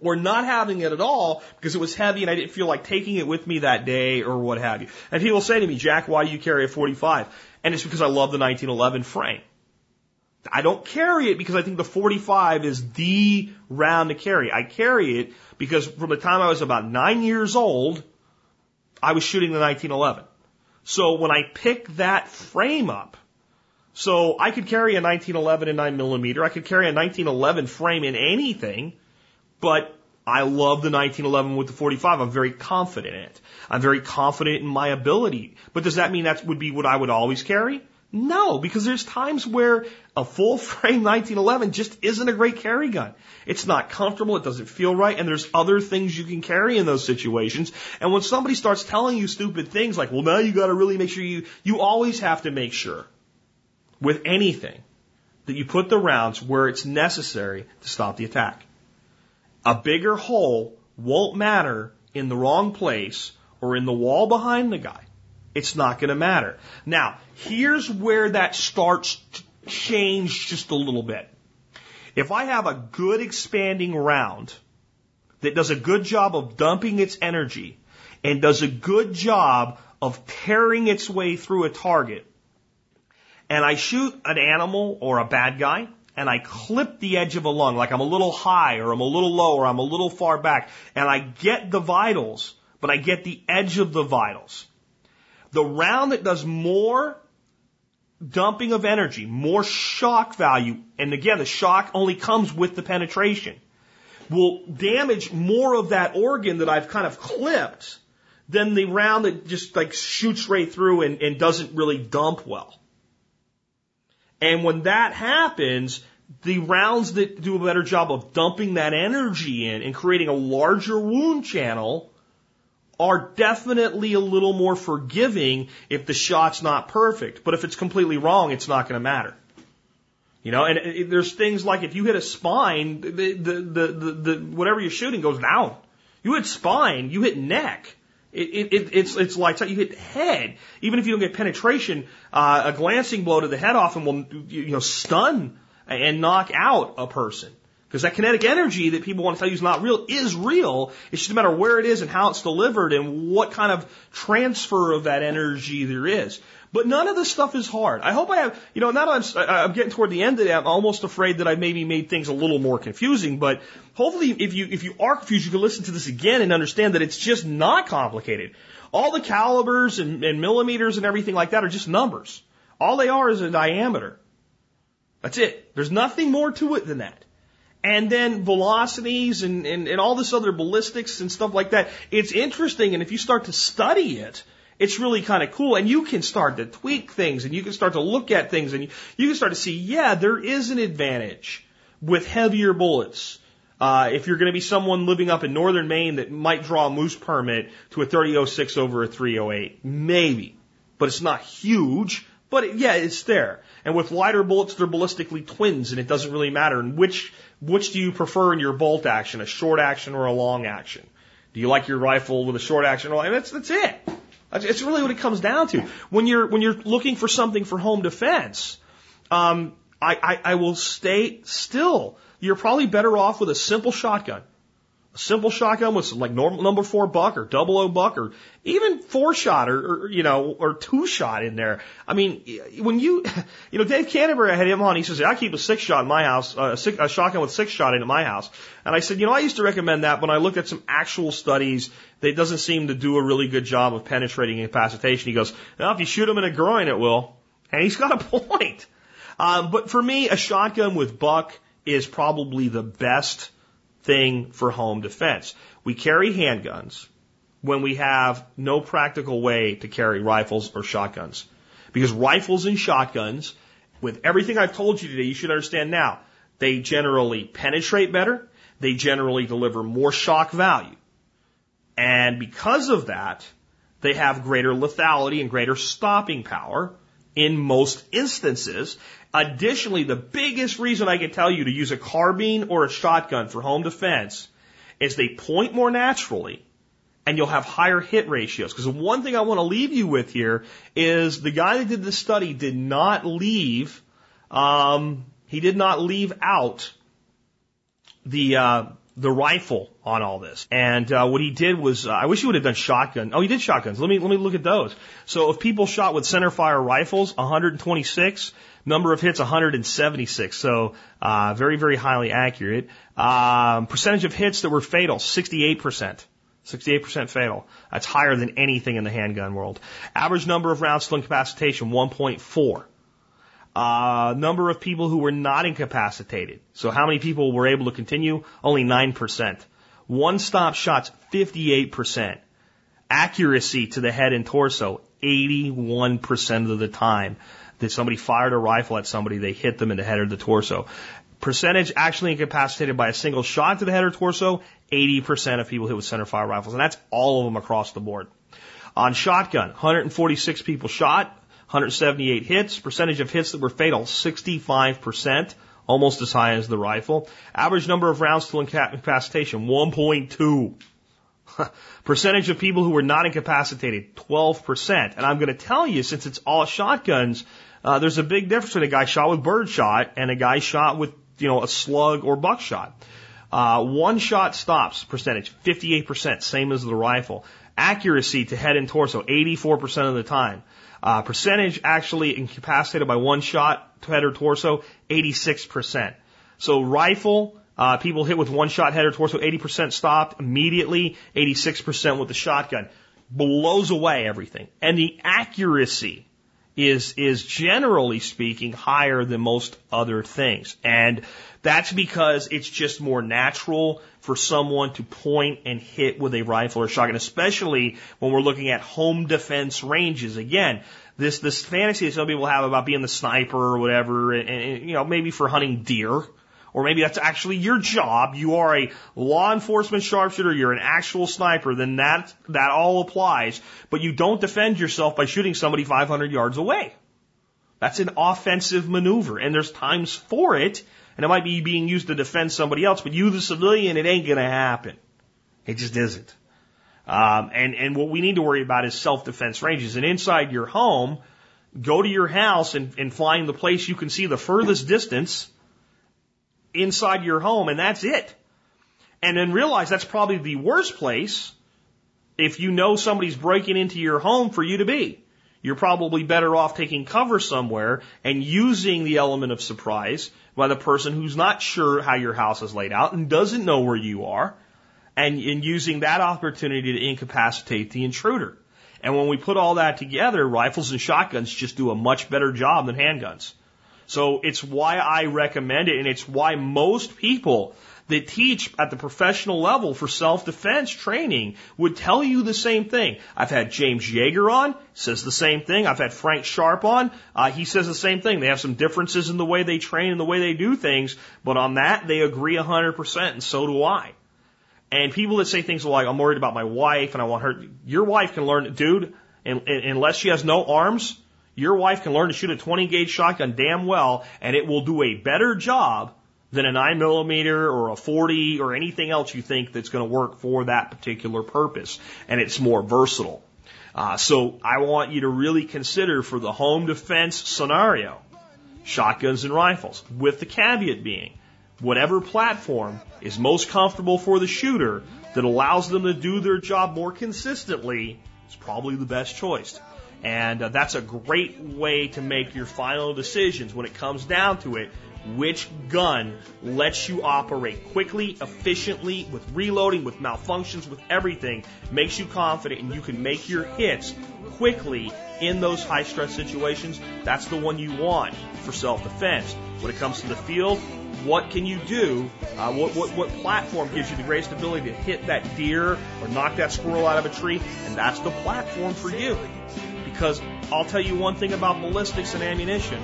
Or not having it at all because it was heavy and I didn't feel like taking it with me that day or what have you. And people say to me, Jack, why do you carry a 45? And it's because I love the 1911 frame. I don't carry it because I think the 45 is the round to carry. I carry it because from the time I was about nine years old, I was shooting the 1911. So when I pick that frame up, so I could carry a 1911 in 9 millimeter. I could carry a 1911 frame in anything, but I love the 1911 with the 45. I'm very confident in it. I'm very confident in my ability. But does that mean that would be what I would always carry? No, because there's times where a full frame 1911 just isn't a great carry gun. It's not comfortable, it doesn't feel right, and there's other things you can carry in those situations. And when somebody starts telling you stupid things like, well, now you gotta really make sure you, you always have to make sure with anything that you put the rounds where it's necessary to stop the attack. A bigger hole won't matter in the wrong place or in the wall behind the guy. It's not going to matter. Now, here's where that starts to change just a little bit. If I have a good expanding round that does a good job of dumping its energy and does a good job of tearing its way through a target, and I shoot an animal or a bad guy, and I clip the edge of a lung, like I'm a little high or I'm a little low or I'm a little far back, and I get the vitals, but I get the edge of the vitals. The round that does more dumping of energy, more shock value, and again, the shock only comes with the penetration, will damage more of that organ that I've kind of clipped than the round that just like shoots right through and, and doesn't really dump well. And when that happens, the rounds that do a better job of dumping that energy in and creating a larger wound channel are definitely a little more forgiving if the shot's not perfect. But if it's completely wrong, it's not going to matter. You know, and there's things like if you hit a spine, the, the, the, the, the whatever you're shooting goes down. You hit spine, you hit neck. It, it, it's it's lights out. You hit head, even if you don't get penetration, uh, a glancing blow to the head often will you know stun and knock out a person. Because that kinetic energy that people want to tell you is not real is real. It's just a matter of where it is and how it's delivered and what kind of transfer of that energy there is. But none of this stuff is hard. I hope I have, you know, now that I'm, I'm getting toward the end of that, I'm almost afraid that I maybe made things a little more confusing. But hopefully, if you if you are confused, you can listen to this again and understand that it's just not complicated. All the calibers and, and millimeters and everything like that are just numbers. All they are is a diameter. That's it. There's nothing more to it than that. And then velocities and, and, and all this other ballistics and stuff like that. It's interesting, and if you start to study it, it's really kind of cool. And you can start to tweak things and you can start to look at things and you, you can start to see, yeah, there is an advantage with heavier bullets. Uh, if you're going to be someone living up in northern Maine that might draw a moose permit to a 3006 over a 308, maybe, but it's not huge. But it, yeah, it's there. And with lighter bullets, they're ballistically twins, and it doesn't really matter. Which which do you prefer in your bolt action, a short action or a long action? Do you like your rifle with a short action? Or, and that's that's it. It's really what it comes down to. When you're when you're looking for something for home defense, um, I, I, I will stay still. You're probably better off with a simple shotgun. A simple shotgun with some like normal number four buck or double O buck or even four shot or, or you know or two shot in there. I mean, when you you know Dave Canterbury I had him on. He says I keep a six shot in my house, uh, a, six, a shotgun with six shot in my house. And I said, you know, I used to recommend that, but I looked at some actual studies that doesn't seem to do a really good job of penetrating incapacitation. He goes, well, if you shoot him in a groin, it will. And he's got a point. Um, but for me, a shotgun with buck is probably the best thing for home defense. We carry handguns when we have no practical way to carry rifles or shotguns. Because rifles and shotguns, with everything I've told you today, you should understand now, They generally penetrate better. They generally deliver more shock value. And because of that, they have greater lethality and greater stopping power in most instances. Additionally, the biggest reason I can tell you to use a carbine or a shotgun for home defense is they point more naturally and you'll have higher hit ratios. Because the one thing I want to leave you with here is the guy that did the study did not leave, um, he did not leave out the uh, the rifle on all this. And uh, what he did was, uh, I wish he would have done shotgun. Oh, he did shotguns. Let me let me look at those. So if people shot with center fire rifles, 126. Number of hits, 176. So uh, very very highly accurate. Um, percentage of hits that were fatal, 68 percent. 68% fatal. That's higher than anything in the handgun world. Average number of rounds to incapacitation, 1.4. Uh, number of people who were not incapacitated. So how many people were able to continue? Only 9%. One stop shots, 58%. Accuracy to the head and torso, 81% of the time that somebody fired a rifle at somebody, they hit them in the head or the torso. Percentage actually incapacitated by a single shot to the head or torso, 80% of people hit with center fire rifles. And that's all of them across the board. On shotgun, 146 people shot, 178 hits. Percentage of hits that were fatal, 65%, almost as high as the rifle. Average number of rounds to incapacitation, 1.2. Percentage of people who were not incapacitated, 12%. And I'm going to tell you, since it's all shotguns, uh, there's a big difference between a guy shot with birdshot and a guy shot with, you know, a slug or buckshot. Uh, one shot stops percentage, 58%, same as the rifle. Accuracy to head and torso, 84% of the time. Uh, percentage actually incapacitated by one shot, head or torso, 86%. So rifle, uh, people hit with one shot, head or torso, 80% stopped immediately, 86% with the shotgun. Blows away everything. And the accuracy is, is generally speaking higher than most other things. And that's because it's just more natural for someone to point and hit with a rifle or shotgun, especially when we're looking at home defense ranges. Again, this, this fantasy that some people have about being the sniper or whatever, and, and you know, maybe for hunting deer, or maybe that's actually your job. You are a law enforcement sharpshooter. You're an actual sniper. Then that, that all applies. But you don't defend yourself by shooting somebody 500 yards away. That's an offensive maneuver and there's times for it and it might be being used to defend somebody else, but you, the civilian, it ain't going to happen. It just isn't. Um, and, and what we need to worry about is self-defense ranges. And inside your home, go to your house and, and find the place you can see the furthest distance inside your home, and that's it. And then realize that's probably the worst place if you know somebody's breaking into your home for you to be. You're probably better off taking cover somewhere and using the element of surprise by the person who's not sure how your house is laid out and doesn't know where you are, and, and using that opportunity to incapacitate the intruder. And when we put all that together, rifles and shotguns just do a much better job than handguns. So it's why I recommend it, and it's why most people that teach at the professional level for self-defense training would tell you the same thing. I've had James Yeager on, says the same thing. I've had Frank Sharp on, uh, he says the same thing. They have some differences in the way they train and the way they do things, but on that they agree 100%, and so do I. And people that say things like, I'm worried about my wife and I want her, your wife can learn, dude, and unless she has no arms, your wife can learn to shoot a 20 gauge shotgun damn well, and it will do a better job than a 9 millimeter or a 40 or anything else you think that's going to work for that particular purpose. And it's more versatile. Uh, so I want you to really consider for the home defense scenario, shotguns and rifles, with the caveat being, whatever platform is most comfortable for the shooter that allows them to do their job more consistently is probably the best choice. And uh, that's a great way to make your final decisions when it comes down to it which gun lets you operate quickly, efficiently, with reloading, with malfunctions, with everything, makes you confident and you can make your hits quickly in those high stress situations. That's the one you want for self defense. When it comes to the field, what can you do? Uh, what, what, what platform gives you the greatest ability to hit that deer or knock that squirrel out of a tree? And that's the platform for you. Because I'll tell you one thing about ballistics and ammunition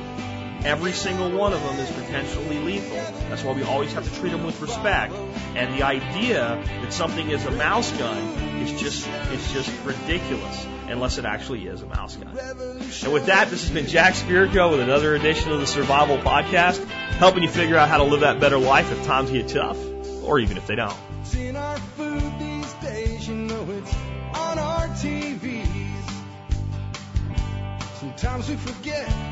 Every single one of them is potentially lethal. That's why we always have to treat them with respect. And the idea that something is a mouse gun is just, it's just ridiculous unless it actually is a mouse gun. And with that, this has been Jack Spirko with another edition of the Survival Podcast, helping you figure out how to live that better life if times get tough, or even if they don't. Sometimes we forget